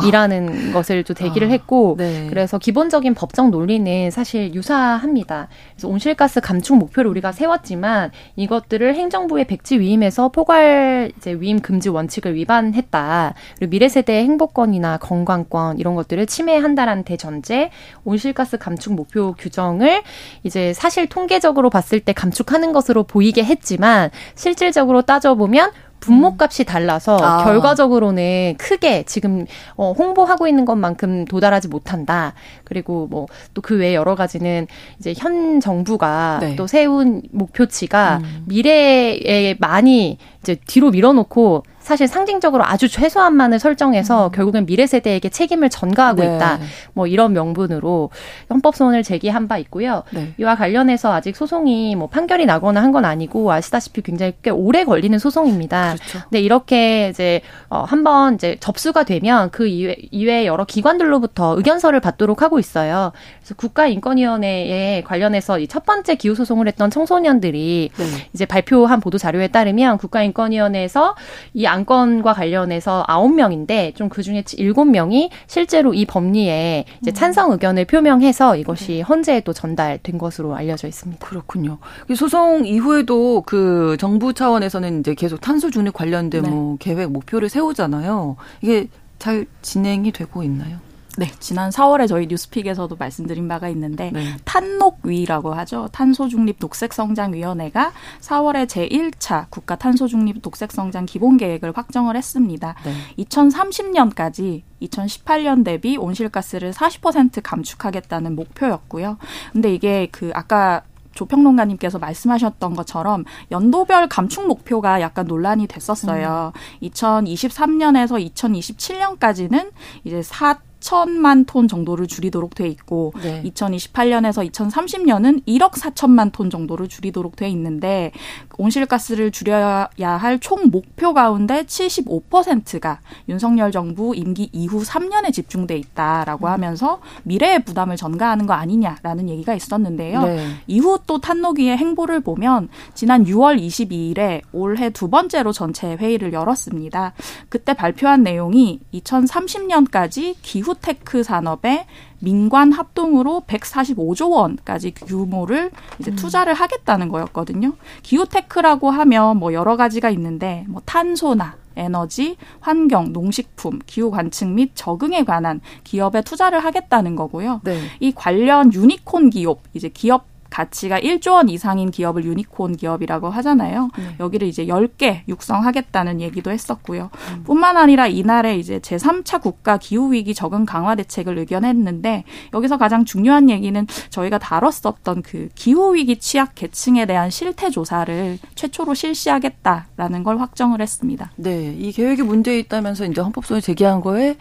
이라는 아. 것을 좀 대기를 아. 했고 네. 그래서 기본적인 법적 논리는 사실 유사합니다. 그래서 온실가스 감축 목표를 우리가 세웠지만 이것들을 행정부의 백지 위임에서 포괄 이제 위임 금지 원칙을 위반했다. 그리고 미래 세대의 행복권이나 건강권 이런 것들을 침해한다라는 대전제 온실가스 감축 목표 규정을 이제 사실 통계적으로 봤을 때 감축하는 것으로 보이게 했지만 실질적으로 따져보면 분모값이 달라서 아. 결과적으로는 크게 지금 어, 홍보하고 있는 것만큼 도달하지 못한다. 그리고 뭐 또 그 외 여러 가지는 이제 현 정부가 네. 또 세운 목표치가 음. 미래에 많이 이제 뒤로 밀어놓고 사실 상징적으로 아주 최소한만을 설정해서 음. 결국엔 미래 세대에게 책임을 전가하고 네. 있다. 뭐 이런 명분으로 헌법소원을 제기한 바 있고요. 네. 이와 관련해서 아직 소송이 뭐 판결이 나거나 한 건 아니고 아시다시피 굉장히 꽤 오래 걸리는 소송입니다. 그렇죠. 근데 이렇게 이제 어 한번 이제 접수가 되면 그 이외 이외 여러 기관들로부터 의견서를 받도록 하고 있어요. 그래서 국가인권위원회에 관련해서 이 첫 번째 기후 소송을 했던 청소년들이 네. 이제 발표한 보도 자료에 따르면 국가인권위원회에서 이 안건과 관련해서 아홉 명인데 좀 그 중에 일곱 명이 실제로 이 법리에 이제 음. 찬성 의견을 표명해서 이것이 네. 헌재에도 전달된 것으로 알려져 있습니다. 그렇군요. 소송 이후에도 그 정부 차원에서는 이제 계속 탄소 중립 관련된 네. 뭐 계획 목표를 세우잖아요. 이게 잘 진행이 되고 있나요? 네, 지난 4월에 저희 뉴스픽에서도 말씀드린 바가 있는데 네. 탄녹위라고 하죠. 탄소중립 녹색성장위원회가 4월에 제1차 국가 탄소중립 녹색성장 기본계획을 확정을 했습니다. 네. 2030년까지 2018년 대비 온실가스를 40% 감축하겠다는 목표였고요. 근데 이게 그 아까 조평론가님께서 말씀하셨던 것처럼 연도별 감축 목표가 약간 논란이 됐었어요. 음. 2023년에서 2027년까지는 이제 4 4천만 톤 정도를 줄이도록 돼 있고 네. 2028년에서 2030년은 1억 4천만 톤 정도를 줄이도록 돼 있는데 온실가스를 줄여야 할 총 목표 가운데 75%가 윤석열 정부 임기 이후 3년에 집중돼 있다라고 음. 하면서 미래의 부담을 전가하는 거 아니냐라는 얘기가 있었는데요. 네. 이후 또 탄노기의 행보를 보면 지난 6월 22일에 올해 두 번째로 전체 회의를 열었습니다. 그때 발표한 내용이 2030년까지 기후 기후테크 산업에 민관 합동으로 145조 원까지 규모를 이제 음. 투자를 하겠다는 거였거든요. 기후테크라고 하면 뭐 여러 가지가 있는데 뭐 탄소나 에너지, 환경, 농식품, 기후 관측 및 적응에 관한 기업에 투자를 하겠다는 거고요. 네. 이 관련 유니콘 기업, 이제 기업 가치가 1조 원 이상인 기업을 유니콘 기업이라고 하잖아요. 네. 여기를 이제 10개 육성하겠다는 얘기도 했었고요. 음. 뿐만 아니라 이날에 이제 제3차 국가 기후 위기 적응 강화 대책을 의결했는데 여기서 가장 중요한 얘기는 저희가 다뤘었던 그 기후 위기 취약 계층에 대한 실태 조사를 최초로 실시하겠다라는 걸 확정을 했습니다. 네. 이 계획이 문제 있다면서 이제 헌법소원 제기한 거에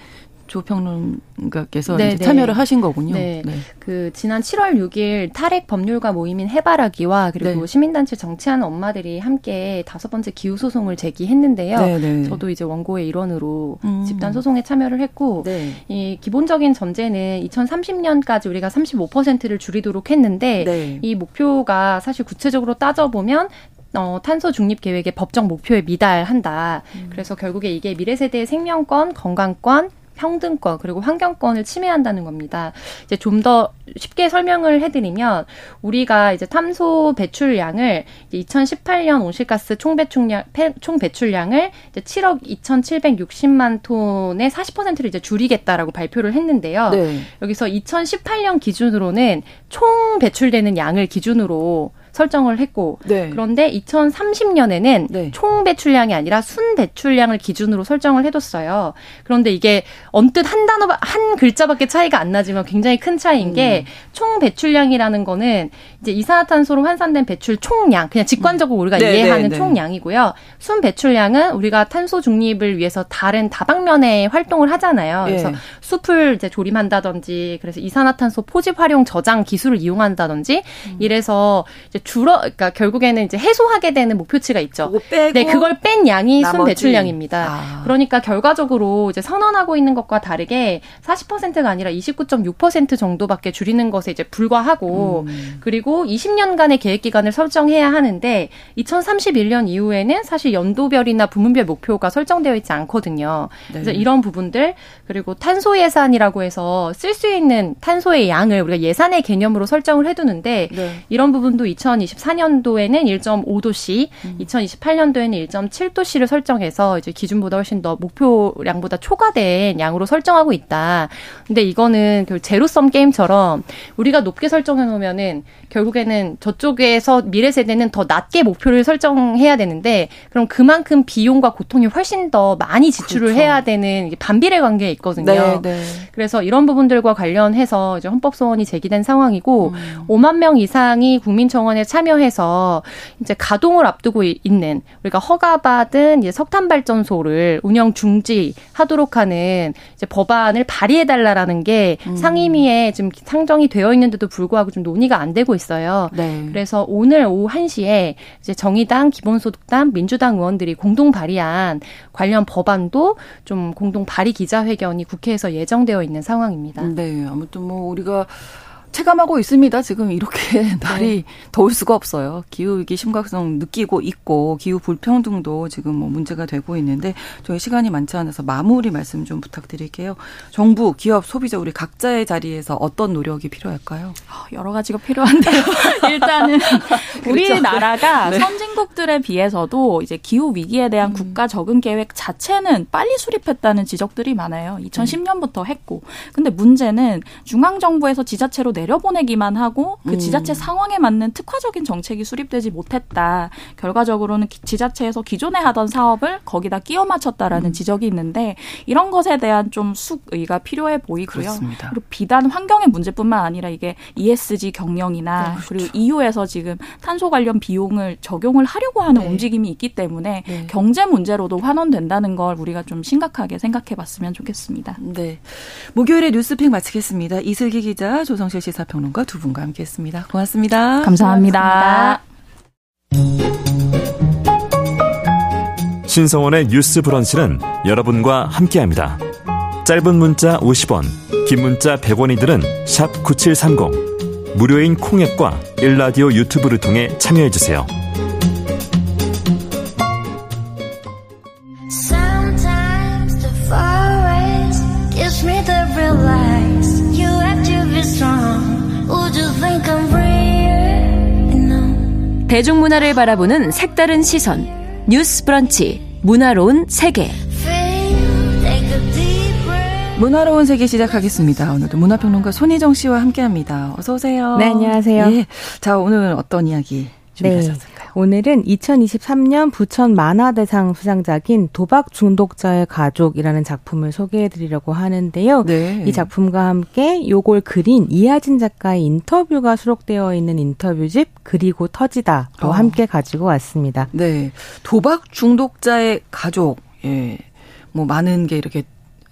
조평론가께서 네, 네. 참여를 하신 거군요. 네. 네. 그 지난 7월 6일 탈핵 법률가 모임인 해바라기와 그리고 네. 시민단체 정치하는 엄마들이 함께 다섯 번째 기후 소송을 제기했는데요. 네, 네. 저도 이제 원고의 일원으로 음. 집단 소송에 참여를 했고 이 기본적인 전제는 2030년까지 우리가 35%를 줄이도록 했는데 이 목표가 사실 구체적으로 따져 보면 어, 탄소 중립 계획의 법적 목표에 미달한다. 음. 그래서 결국에 이게 미래 세대의 생명권, 건강권, 평등권 그리고 환경권을 침해한다는 겁니다. 이제 좀 더 쉽게 설명을 해드리면 우리가 이제 탄소 배출량을 이제 2018년 온실가스 총 배출량 총 배출량을 이제 7억 2,760만 톤의 40%를 이제 줄이겠다라고 발표를 했는데요. 네. 여기서 2018년 기준으로는 총 배출되는 양을 기준으로 설정을 했고 네. 그런데 2030년에는 네. 총 배출량이 아니라 순 배출량을 기준으로 설정을 해뒀어요. 그런데 이게 언뜻 한 단어 한 글자밖에 차이가 안 나지만 굉장히 큰 차이인 게총 음. 배출량이라는 거는 이제 이산화탄소로 환산된 배출 총량 그냥 직관적으로 우리가 네, 이해하는 네, 네. 총량이고요. 순 배출량은 우리가 탄소 중립을 위해서 다른 다방면의 활동을 하잖아요. 그래서 예. 숲을 이제 조림한다든지 그래서 이산화탄소 포집 활용 저장 기술을 이용한다든지 음. 이래서 이제 줄어 그러니까 결국에는 이제 해소하게 되는 목표치가 있죠. 네, 그걸 뺀 양이 나머지. 순 배출량입니다. 아. 그러니까 결과적으로 이제 선언하고 있는 것과 다르게 40%가 아니라 29.6% 정도밖에 줄이는 것에 이제 불과하고 음. 그리고 20년간의 계획 기간을 설정해야 하는데 2031년 이후에는 사실 연도별이나 부문별 목표가 설정되어 있지 않거든요. 네. 그래서 이런 부분들 그리고 탄소 예산이라고 해서 쓸 수 있는 탄소의 양을 우리가 예산의 개념으로 설정을 해두는데 네. 이런 부분도 2000 2024년도에는 1.5도씨, 음. 2028년도에는 1.7도씨를 설정해서 이제 기준보다 훨씬 더 목표량보다 초과된 양으로 설정하고 있다. 근데 이거는 그 제로섬 게임처럼 우리가 높게 설정해 놓으면은 결국에는 저쪽에서 미래 세대는 더 낮게 목표를 설정해야 되는데 그럼 그만큼 비용과 고통이 훨씬 더 많이 지출을 그렇죠. 해야 되는 반비례 관계에 있거든요. 네, 네. 그래서 이런 부분들과 관련해서 이제 헌법 소원이 제기된 상황이고 음. 5만 명 이상이 국민청원에 참여해서 이제 가동을 앞두고 있는 우리가 허가받은 이제 석탄 발전소를 운영 중지하도록 하는 이제 법안을 발의해 달라라는 게 음. 상임위에 지금 상정이 되어 있는데도 불구하고 좀 논의가 안 되고 있어요. 네. 그래서 오늘 오후 1시에 이제 정의당, 기본소득당, 민주당 의원들이 공동 발의한 관련 법안도 좀 공동 발의 기자회견이 국회에서 예정되어 있는 상황입니다. 네, 아무튼 뭐 우리가 체감하고 있습니다. 지금 이렇게 날이 네. 더울 수가 없어요. 기후위기 심각성 느끼고 있고 기후 불평등도 지금 뭐 문제가 되고 있는데 저희 시간이 많지 않아서 마무리 말씀 좀 부탁드릴게요. 정부, 기업, 소비자 우리 각자의 자리에서 어떤 노력이 필요할까요? 아, 여러 가지가 필요한데요. 일단은 그렇죠. 우리나라가 네. 선진국들에 비해서도 이제 기후 위기에 대한 음. 국가 적응 계획 자체는 빨리 수립했다는 지적들이 많아요. 2010년부터 했고. 근데 문제는 중앙 정부에서 지자체로 내 내려보내기만 하고 그 음. 지자체 상황에 맞는 특화적인 정책이 수립되지 못했다. 결과적으로는 지자체에서 기존에 하던 사업을 거기다 끼워 맞췄다라는 음. 지적이 있는데 이런 것에 대한 좀 숙의가 필요해 보이고요. 그렇습니다. 그리고 비단 환경의 문제뿐만 아니라 이게 ESG 경영이나 네, 그렇죠. 그리고 EU에서 지금 탄소 관련 비용을 적용을 하려고 하는 네. 움직임이 있기 때문에 네. 경제 문제로도 환원된다는 걸 우리가 좀 심각하게 생각해 봤으면 좋겠습니다. 네. 목요일에 뉴스픽 마치겠습니다. 이슬기 기자, 조성실 씨 시사평론가 두 분과 함께했습니다. 고맙습니다. 감사합니다. 신성원의 뉴스 브런치는 여러분과 함께합니다. 짧은 문자 50원, 긴 문자 100원이들은 9730. 무료인 콩앱과 일라디오 유튜브를 통해 참여해주세요. 대중문화를 바라보는 색다른 시선 뉴스 브런치 문화로운 세계 문화로운 세계 시작하겠습니다. 오늘도 문화평론가 손희정 씨와 함께합니다. 어서 오세요. 네, 안녕하세요. 예. 자, 오늘 어떤 이야기 준비하셨을까요? 네. 오늘은 2023년 부천 만화대상 수상작인 도박 중독자의 가족이라는 작품을 소개해 드리려고 하는데요. 네. 이 작품과 함께 요걸 그린 이하진 작가의 인터뷰가 수록되어 있는 인터뷰집 그리고 터지다도 어. 함께 가지고 왔습니다. 네. 도박 중독자의 가족. 예. 뭐 많은 게 이렇게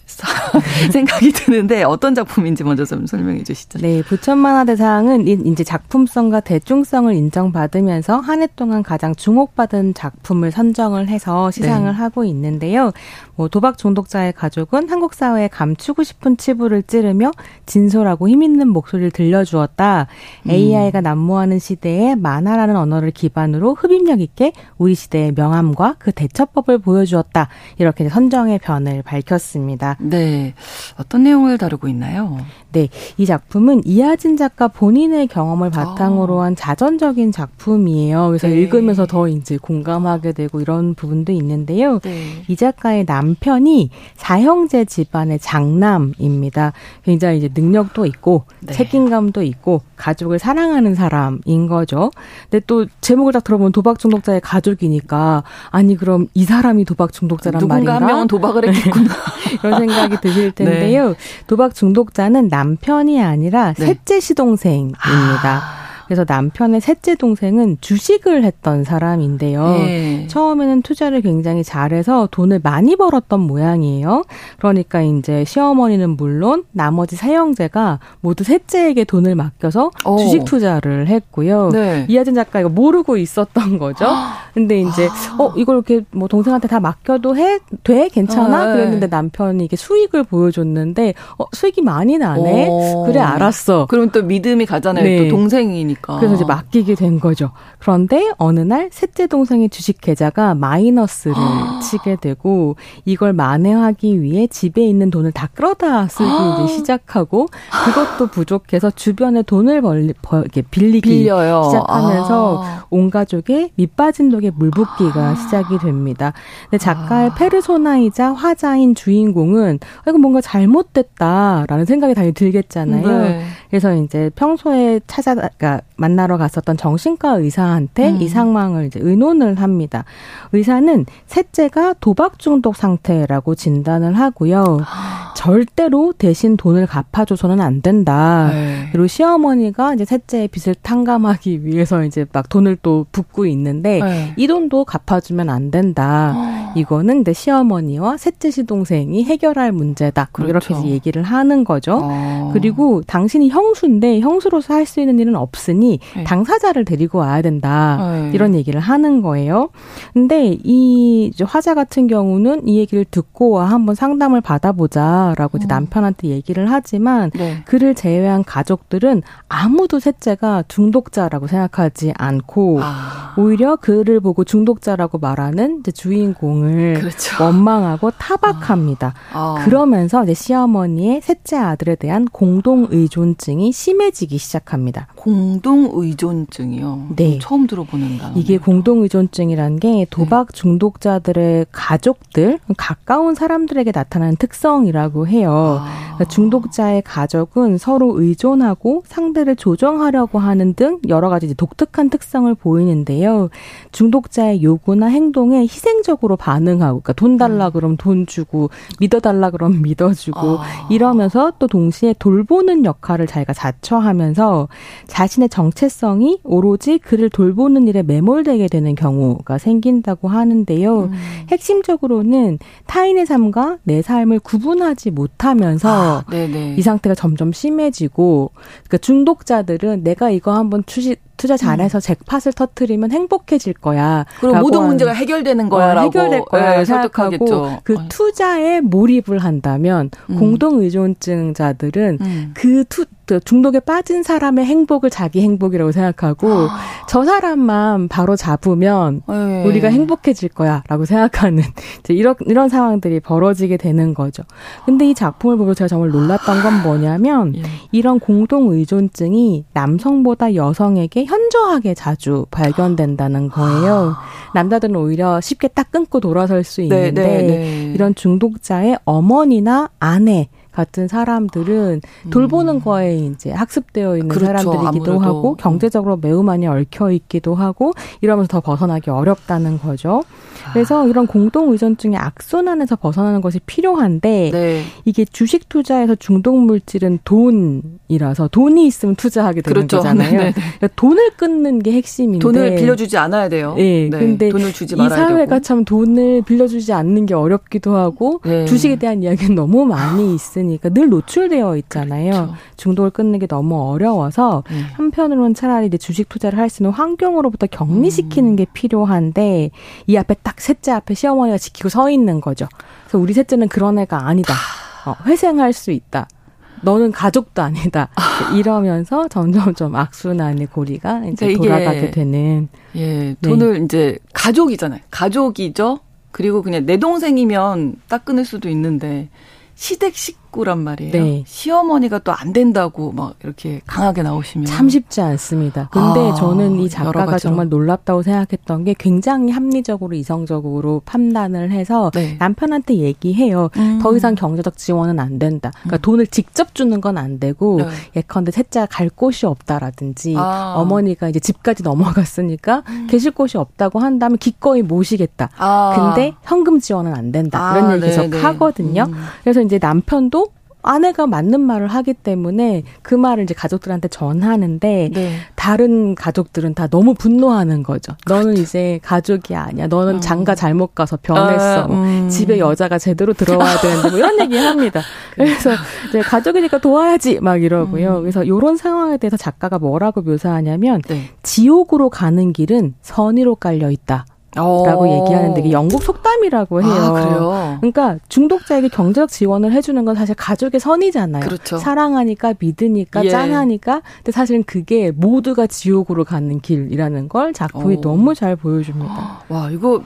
생각이 드는데 어떤 작품인지 먼저 좀 설명해 주시죠. 네, 부천 만화 대상은 이제 작품성과 대중성을 인정받으면서 한 해 동안 가장 주목받은 작품을 선정을 해서 시상을 네. 하고 있는데요. 뭐 도박 중독자의 가족은 한국 사회에 감추고 싶은 치부를 찌르며 진솔하고 힘있는 목소리를 들려주었다. 음. AI가 난무하는 시대에 만화라는 언어를 기반으로 흡입력 있게 우리 시대의 명암과 그 대처법을 보여주었다. 이렇게 선정의 변을 밝혔습니다. 네. 어떤 내용을 다루고 있나요? 네. 이 작품은 이하진 작가 본인의 경험을 바탕으로 아. 한 자전적인 작품이에요. 그래서 네. 읽으면서 더 이제 공감하게 되고 이런 부분도 있는데요. 네. 이 작가의 남 편이 사형제 집안의 장남입니다. 굉장히 이제 능력도 있고 네. 책임감도 있고 가족을 사랑하는 사람인 거죠. 근데 또 제목을 딱 들어보면 도박 중독자의 가족이니까 아니 그럼 이 사람이 도박 중독자란 누군가 말인가? 누군가 한 명은 도박을 했겠구나. 이런 생각이 드실 텐데요. 네. 도박 중독자는 남편이 아니라 네. 셋째 시동생입니다. 아. 그래서 남편의 셋째 동생은 주식을 했던 사람인데요. 네. 처음에는 투자를 굉장히 잘해서 돈을 많이 벌었던 모양이에요. 그러니까 이제 시어머니는 물론 나머지 사형제가 모두 셋째에게 돈을 맡겨서 오. 주식 투자를 했고요. 네. 이하진 작가 이거 모르고 있었던 거죠. 근데 이제 아. 어 이걸 이렇게 뭐 동생한테 다 맡겨도 해 돼? 괜찮아? 아, 네. 그랬는데 남편이 이게 수익을 보여줬는데 어 수익이 많이 나네. 오. 그래 알았어. 그럼 또 믿음이 가잖아요. 네. 또 동생이니 되니까. 그래서 이제 맡기게 된 거죠. 그런데 어느 날 셋째 동생의 주식 계좌가 마이너스를 치게 되고 이걸 만회하기 위해 집에 있는 돈을 다 끌어다 쓰기 이제 시작하고 그것도 부족해서 주변에 돈을 벌리, 벌, 빌리기 빌려요. 시작하면서 아. 온 가족의 밑빠진 독에 물붓기가 아. 시작이 됩니다. 근데 작가의 아. 페르소나이자 화자인 주인공은 이거 뭔가 잘못됐다라는 생각이 당연히 들겠잖아요. 네. 그래서 이제 평소에 찾아 그러니까 만나러 갔었던 정신과 의사한테 음. 이 상황을 이제 의논을 합니다. 의사는 셋째가 도박 중독 상태라고 진단을 하고요. 절대로 대신 돈을 갚아줘서는 안 된다. 네. 그리고 시어머니가 이제 셋째의 빚을 탕감하기 위해서 이제 막 돈을 또 붓고 있는데 네. 이 돈도 갚아주면 안 된다. 어. 이거는 이제 시어머니와 셋째 시동생이 해결할 문제다. 그렇죠. 이렇게 얘기를 하는 거죠. 어. 그리고 당신이 형수인데 형수로서 할 수 있는 일은 없으니 네. 당사자를 데리고 와야 된다. 네. 이런 얘기를 하는 거예요. 근데 이 화자 같은 경우는 이 얘기를 듣고 와 한번 상담을 받아보자라고 이제 음. 남편한테 얘기를 하지만 네. 그를 제외한 가족들은 아무도 셋째가 중독자라고 생각하지 않고 아. 오히려 그를 보고 중독자라고 말하는 주인공을 그렇죠. 원망하고 타박합니다. 아. 아. 그러면서 이제 시어머니의 셋째 아들에 대한 공동 의존증이 심해지기 시작합니다. 공동 의존증이요? 네. 처음 들어보는 단어. 이게 공동 의존증이라는 게 도박 네. 중독자들의 가족들, 가까운 사람들에게 나타나는 특성이라고 해요. 아. 그러니까 중독자의 가족은 서로 의존하고 상대를 조정하려고 하는 등 여러 가지 독특한 특성을 보이는데요. 중독자의 요구나 행동에 희생적으로 반응하고, 그러니까 돈 달라 음. 그러면 돈 주고, 믿어달라 그러면 믿어주고, 아. 이러면서 또 동시에 돌보는 역할을 자기가 자처하면서 자신의 정 체성이 오로지 그를 돌보는 일에 매몰되게 되는 경우가 생긴다고 하는데요. 음. 핵심적으로는 타인의 삶과 내 삶을 구분하지 못하면서 아, 이 상태가 점점 심해지고 그러니까 중독자들은 내가 이거 한번 추시 투자 잘해서 음. 잭팟을 터트리면 행복해질 거야. 그리고 모든 문제가 해결되는 거야라고 어, 해결될 거야 네, 생각하고 그 투자에 몰입을 한다면 음. 공동 의존증자들은 음. 그 투, 중독에 빠진 사람의 행복을 자기 행복이라고 생각하고 아. 저 사람만 바로 잡으면 네. 우리가 행복해질 거야라고 생각하는 이런 이런 상황들이 벌어지게 되는 거죠. 근데 이 작품을 보고 제가 정말 놀랐던 건 뭐냐면 예. 이런 공동 의존증이 남성보다 여성에게 현저하게 자주 발견된다는 거예요. 남자들은 오히려 쉽게 딱 끊고 돌아설 수 네, 있는데 네, 네, 네. 이런 중독자의 어머니나 아내 같은 사람들은 음. 돌보는 거에 이제 학습되어 있는 그렇죠. 사람들이기도 아무래도. 하고 경제적으로 매우 많이 얽혀 있기도 하고 이러면서 더 벗어나기 어렵다는 거죠. 그래서 아. 이런 공동 의존증의 악순환에서 벗어나는 것이 필요한데 네. 이게 주식 투자에서 중독 물질은 돈이라서 돈이 있으면 투자하게 되는 그렇죠. 거잖아요. 네, 네, 네. 그러니까 돈을 끊는 게 핵심인데 돈을 빌려주지 않아야 돼요. 네. 네. 근데 돈을 주지 말아야 이 사회가 되고. 참 돈을 빌려주지 않는 게 어렵기도 하고 네. 주식에 대한 이야기는 너무 많이 있으니 까 늘 노출되어 있잖아요. 그렇죠. 중독을 끊는 게 너무 어려워서 네. 한편으로는 차라리 이제 주식 투자를 할 수 있는 환경으로부터 격리시키는 음. 게 필요한데 이 앞에 딱 셋째 앞에 시어머니가 지키고 서 있는 거죠. 그래서 우리 셋째는 그런 애가 아니다. 어, 회생할 수 있다. 너는 가족도 아니다. 아. 이러면서 점점 좀 악순환의 고리가 이제 그러니까 돌아가게 되는. 예, 네. 돈을 네. 이제 가족이잖아요. 가족이죠. 그리고 그냥 내 동생이면 딱 끊을 수도 있는데 시댁 식 식구란 말이에요. 네. 시어머니가 또 안 된다고 막 이렇게 강하게 나오시면 참 쉽지 않습니다. 근데 아, 저는 이 작가가 정말 놀랍다고 생각했던 게 굉장히 합리적으로 이성적으로 판단을 해서 네. 남편한테 얘기해요. 음. 더 이상 경제적 지원은 안 된다. 그러니까 음. 돈을 직접 주는 건 안 되고 네. 예컨대 셋째가 갈 곳이 없다라든지 아. 어머니가 이제 집까지 넘어갔으니까 음. 계실 곳이 없다고 한다면 기꺼이 모시겠다. 아. 근데 현금 지원은 안 된다. 이런 아, 얘기 계속 네, 네. 하거든요. 음. 그래서 이제 남편도 아내가 맞는 말을 하기 때문에 그 말을 이제 가족들한테 전하는데 네. 다른 가족들은 다 너무 분노하는 거죠. 너는 그렇죠. 이제 가족이 아니야. 너는 어. 장가 잘못 가서 변했어. 아, 음. 집에 여자가 제대로 들어와야 되는데 뭐 이런 얘기 합니다. 그래서 이제 가족이니까 도와야지 막 이러고요. 음. 그래서 이런 상황에 대해서 작가가 뭐라고 묘사하냐면 네. 지옥으로 가는 길은 선의로 깔려 있다. 라고 얘기하는데 이게 영국 속담이라고 해요. 아, 그래요? 그러니까 중독자에게 경제적 지원을 해주는 건 사실 가족의 선이잖아요. 그렇죠. 사랑하니까 믿으니까 예. 짠하니까 근데 사실은 그게 모두가 지옥으로 가는 길이라는 걸 작품이 오. 너무 잘 보여줍니다. 와 이거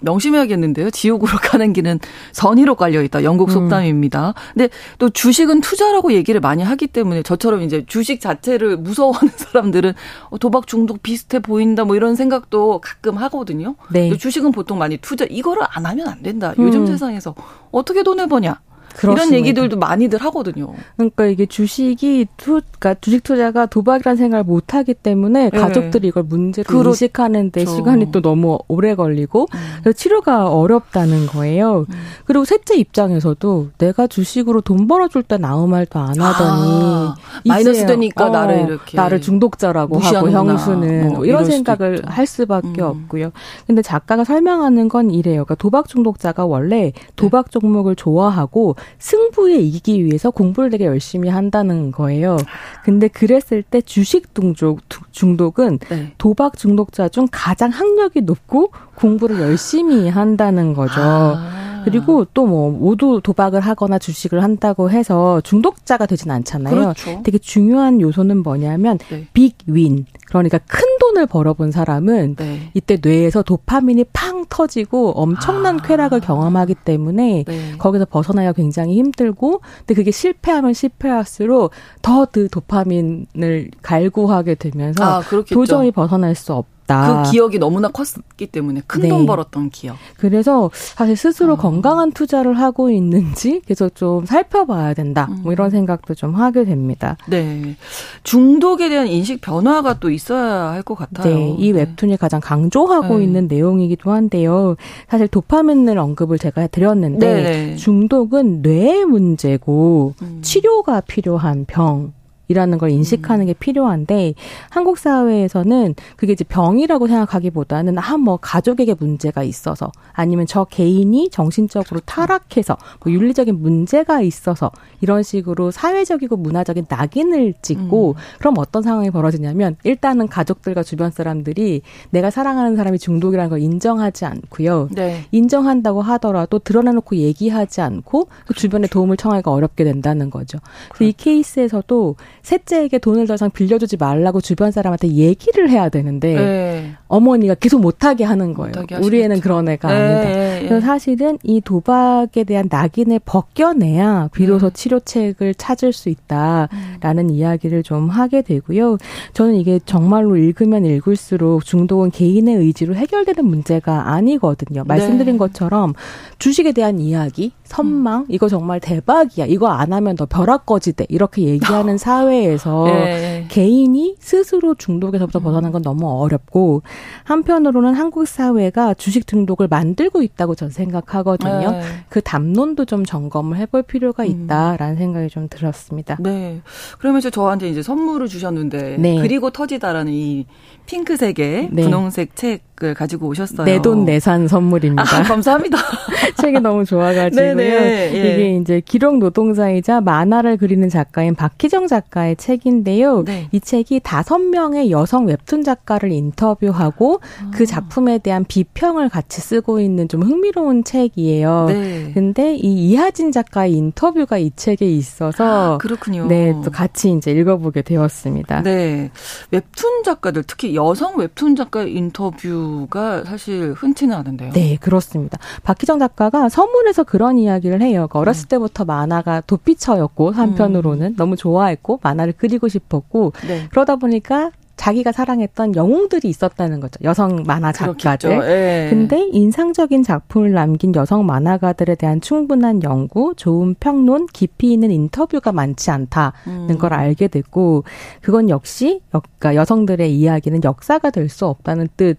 명심해야겠는데요. 지옥으로 가는 길은 선의로 깔려 있다. 영국 음. 속담입니다. 음. 근데 또 주식은 투자라고 얘기를 많이 하기 때문에 저처럼 이제 주식 자체를 무서워하는 사람들은 어, 도박 중독 비슷해 보인다 뭐 이런 생각도 가끔 하거든요. 네. 주식은 보통 많이 투자 이거를 안 하면 안 된다. 요즘 음. 세상에서 어떻게 돈을 버냐? 그렇습니다. 이런 얘기들도 많이들 하거든요. 그러니까 이게 주식이 투, 그러니까 주식 투자가 도박이라는 생각을 못 하기 때문에 네. 가족들이 이걸 문제로 그렇죠. 인식하는데 시간이 또 너무 오래 걸리고 음. 치료가 어렵다는 거예요. 음. 그리고 셋째 입장에서도 내가 주식으로 돈 벌어줄 땐 아무 말도 안 하더니 아, 마이너스 되니까 어, 나를 이렇게 나를 중독자라고 하고 형수는 뭐 이런 생각을 할 수밖에 음. 없고요. 근데 작가가 설명하는 건 이래요. 그러니까 도박 중독자가 원래 도박 종목을 좋아하고 승부에 이기기 위해서 공부를 되게 열심히 한다는 거예요. 근데 그랬을 때 주식 중독, 중독은 네. 도박 중독자 중 가장 학력이 높고 공부를 열심히 한다는 거죠. 아. 그리고 또 뭐 모두 도박을 하거나 주식을 한다고 해서 중독자가 되진 않잖아요. 그렇죠. 되게 중요한 요소는 뭐냐면 네. 빅 윈. 그러니까 큰 돈을 벌어본 사람은 네. 이때 뇌에서 도파민이 팡 터지고 엄청난 아. 쾌락을 경험하기 때문에 네. 거기서 벗어나기가 굉장히 힘들고 근데 그게 실패하면 실패할수록 더 그 도파민을 갈구하게 되면서 아, 도저히 벗어날 수 없. 그 기억이 너무나 컸기 때문에 큰돈 네. 벌었던 기억. 그래서 사실 스스로 어. 건강한 투자를 하고 있는지 계속 좀 살펴봐야 된다. 음. 뭐 이런 음. 생각도 좀 하게 됩니다. 네. 중독에 대한 인식 변화가 또 있 어야 할 것 같아요. 네. 이 네. 웹툰이 가장 강조하고 네. 있는 내용이기도 한데요. 사실 도파민을 언급을 제가 드렸는데 네. 네. 중독은 뇌의 문제고 음. 치료가 필요한 병. 이라는 걸 인식하는 게 필요한데 한국 사회에서는 그게 이제 병이라고 생각하기보다는 아 뭐 가족에게 문제가 있어서 아니면 저 개인이 정신적으로 타락해서 뭐 윤리적인 문제가 있어서 이런 식으로 사회적이고 문화적인 낙인을 찍고 음. 그럼 어떤 상황이 벌어지냐면 일단은 가족들과 주변 사람들이 내가 사랑하는 사람이 중독이라는 걸 인정하지 않고요. 네. 인정한다고 하더라도 드러내놓고 얘기하지 않고 그 주변에 도움을 청하기가 어렵게 된다는 거죠. 그래서 이 케이스에서도 셋째에게 돈을 더 이상 빌려주지 말라고 주변 사람한테 얘기를 해야 되는데 네. 어머니가 계속 못하게 하는 거예요. 못하게 우리 애는 그런 애가 네. 아니다. 네. 그래서 사실은 이 도박에 대한 낙인을 벗겨내야 비로소 음. 치료책을 찾을 수 있다라는 음. 이야기를 좀 하게 되고요. 저는 이게 정말로 읽으면 읽을수록 중독은 개인의 의지로 해결되는 문제가 아니거든요. 말씀드린 네. 것처럼 주식에 대한 이야기, 선망, 음. 이거 정말 대박이야. 이거 안 하면 너 벼락 거지대. 이렇게 얘기하는 사회 에서 네. 개인이 스스로 중독에서부터 음. 벗어난 건 너무 어렵고 한편으로는 한국 사회가 주식 중독을 만들고 있다고 저는 생각하거든요. 네. 그 담론도 좀 점검을 해볼 필요가 음. 있다라는 음. 생각이 좀 들었습니다. 네. 그러면서 저한테 이제 선물을 주셨는데 네. 그리고 터지다라는 이 핑크색의 네. 분홍색 책을 가지고 오셨어요. 내 돈 내산 선물입니다. 아, 감사합니다. 책이 너무 좋아가지고요. 네네, 예. 이게 이제 기록 노동자이자 만화를 그리는 작가인 박희정 작가 의 책인데요. 네. 이 책이 다섯 명의 여성 웹툰 작가를 인터뷰하고 아. 그 작품에 대한 비평을 같이 쓰고 있는 좀 흥미로운 책이에요. 네. 근데 이 이하진 작가의 인터뷰가 이 책에 있어서 아, 그렇군요. 네, 또 같이 이제 읽어보게 되었습니다. 네. 웹툰 작가들 특히 여성 웹툰 작가 인터뷰가 사실 흔치는 않은데요. 네, 그렇습니다. 박희정 작가가 서문에서 그런 이야기를 해요. 그러니까 어렸을 음. 때부터 만화가 도피처였고 한편으로는 음. 너무 좋아했고 만화를 그리고 싶었고 네. 그러다 보니까 자기가 사랑했던 영웅들이 있었다는 거죠. 여성 만화 작가들. 예. 근데 인상적인 작품을 남긴 여성 만화가들에 대한 충분한 연구, 좋은 평론, 깊이 있는 인터뷰가 많지 않다는 음. 걸 알게 됐고, 그건 역시 그러니까 여성들의 이야기는 역사가 될 수 없다는 뜻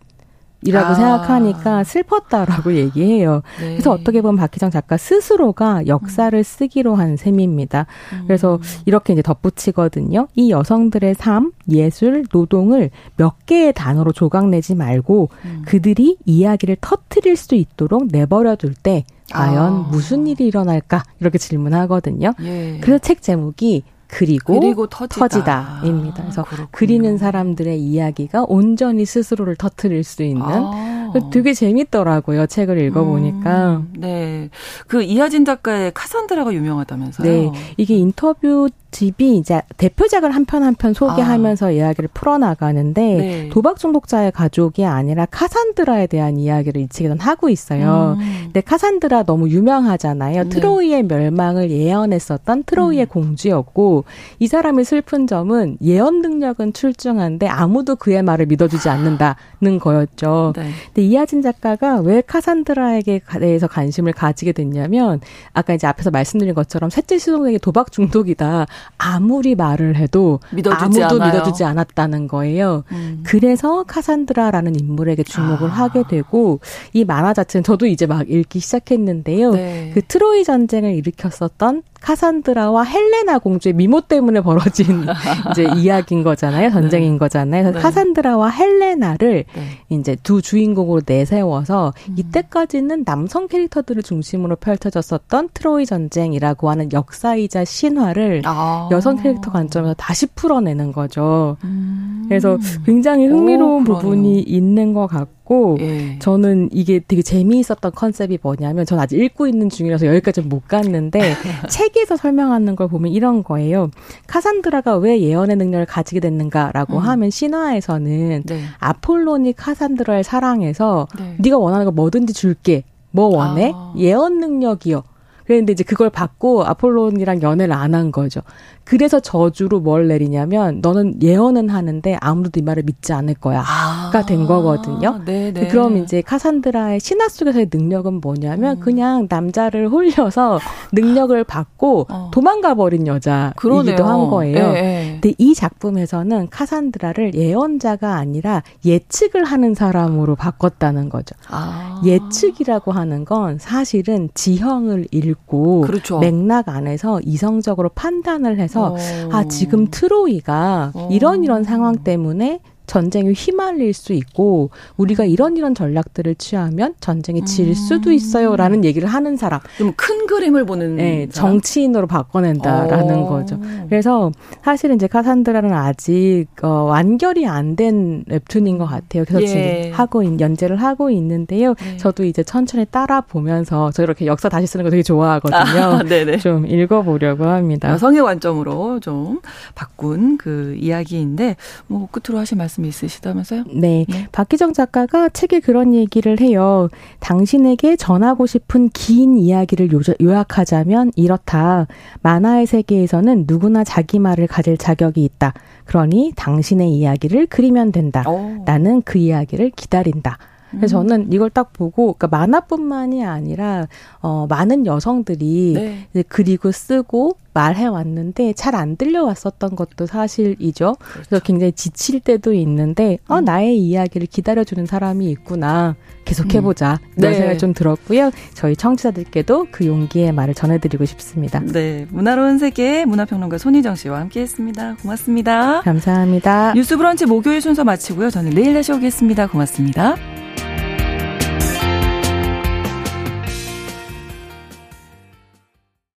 이라고 아. 생각하니까 슬펐다라고 얘기해요. 네. 그래서 어떻게 보면 박희정 작가 스스로가 역사를 쓰기로 한 셈입니다. 음. 그래서 이렇게 이제 덧붙이거든요. 이 여성들의 삶, 예술, 노동을 몇 개의 단어로 조각내지 말고 음. 그들이 이야기를 터트릴 수 있도록 내버려 둘 때 과연 아. 무슨 일이 일어날까? 이렇게 질문하거든요. 예. 그래서 책 제목이 그리고, 그리고 터지다. 입니다 그래서 아, 그리는 사람들의 이야기가 온전히 스스로를 터트릴 수 있는 아. 되게 재밌더라고요. 책을 읽어보니까. 음, 네. 그 이하진 작가의 카산드라가 유명하다면서요? 네. 이게 인터뷰 집이 이제 대표작을 한 편 한 편 소개하면서 아. 이야기를 풀어나가는데 네. 도박 중독자의 가족이 아니라 카산드라에 대한 이야기를 이 책에는 하고 있어요. 음. 근데 카산드라 너무 유명하잖아요. 네. 트로이의 멸망을 예언했었던 트로이의 음. 공주였고 이 사람의 슬픈 점은 예언 능력은 출중한데 아무도 그의 말을 믿어주지 않는다는 거였죠. 네. 근데 이하진 작가가 왜 카산드라에게 대해서 관심을 가지게 됐냐면 아까 이제 앞에서 말씀드린 것처럼 셋째 시동에게 도박 중독이다. 아무리 말을 해도 믿어주지 아무도 않아요. 믿어주지 않았다는 거예요. 음. 그래서 카산드라라는 인물에게 주목을 아. 하게 되고 이 만화 자체는 저도 이제 막 읽기 시작했는데요. 네. 그 트로이 전쟁을 일으켰었던 카산드라와 헬레나 공주의 미모 때문에 벌어진 이제 이야기인 거잖아요. 전쟁인 네. 거잖아요. 그래서 네. 카산드라와 헬레나를 네. 이제 두 주인공으로 내세워서 음. 이때까지는 남성 캐릭터들을 중심으로 펼쳐졌었던 트로이 전쟁이라고 하는 역사이자 신화를 아. 여성 캐릭터 관점에서 다시 풀어내는 거죠. 음. 그래서 굉장히 흥미로운 오, 부분이 있는 것 같고 같고 예. 저는 이게 되게 재미있었던 컨셉이 뭐냐면 전 아직 읽고 있는 중이라서 여기까지 못 갔는데 책에서 설명하는 걸 보면 이런 거예요. 카산드라가 왜 예언의 능력을 가지게 됐는가라고 음. 하면 신화에서는 네. 아폴론이 카산드라를 사랑해서 네. 네가 원하는 거 뭐든지 줄게. 뭐 원해? 아. 예언 능력이요. 그런데 이제 그걸 받고 아폴론이랑 연애를 안 한 거죠. 그래서 저주로 뭘 내리냐면 너는 예언은 하는데 아무도 네 말을 믿지 않을 거야가 아, 된 거거든요. 네네. 네. 그럼 이제 카산드라의 신화 속에서의 능력은 뭐냐면 음. 그냥 남자를 홀려서 능력을 받고 어. 도망가 버린 여자이기도 한 거예요. 네, 네. 근데 이 작품에서는 카산드라를 예언자가 아니라 예측을 하는 사람으로 바꿨다는 거죠. 아. 예측이라고 하는 건 사실은 지형을 읽고 그렇죠. 맥락 안에서 이성적으로 판단을 해서 어. 아 지금 트로이가 어. 이런 이런 상황 때문에 전쟁에 휘말릴 수 있고 우리가 이런 이런 전략들을 취하면 전쟁이 질 음. 수도 있어요라는 얘기를 하는 사람. 좀 큰 그림을 보는 네, 정치인으로 바꿔낸다라는 오. 어. 거죠. 그래서 사실은 이제 카산드라는 아직 어, 완결이 안 된 웹툰인 것 같아요. 그래서 예. 지금 하고 연재를 하고 있는데요. 네. 저도 이제 천천히 따라 보면서 저 이렇게 역사 다시 쓰는 거 되게 좋아하거든요. 아, 좀 읽어보려고 합니다. 여성의 관점으로 좀 바꾼 그 이야기인데 뭐 끝으로 하실 말씀 말씀 있으시다면서요? 네. 네. 박기정 작가가 책에 그런 얘기를 해요. 당신에게 전하고 싶은 긴 이야기를 요약하자면 이렇다. 만화의 세계에서는 누구나 자기 말을 가질 자격이 있다. 그러니 당신의 이야기를 그리면 된다. 오. 나는 그 이야기를 기다린다. 그래서 음. 저는 이걸 딱 보고 그러니까 만화뿐만이 아니라 어 많은 여성들이 네. 그리고 쓰고 말해 왔는데 잘 안 들려왔었던 것도 사실이죠. 그렇죠. 그래서 굉장히 지칠 때도 있는데 어 음. 나의 이야기를 기다려주는 사람이 있구나. 계속 해보자. 음. 이런 네. 생각이 좀 들었고요. 저희 청취자들께도 그 용기의 말을 전해드리고 싶습니다. 네, 문화로운 세계 문화평론가 손희정 씨와 함께했습니다. 고맙습니다. 감사합니다. 뉴스브런치 목요일 순서 마치고요. 저는 내일 다시 오겠습니다. 고맙습니다.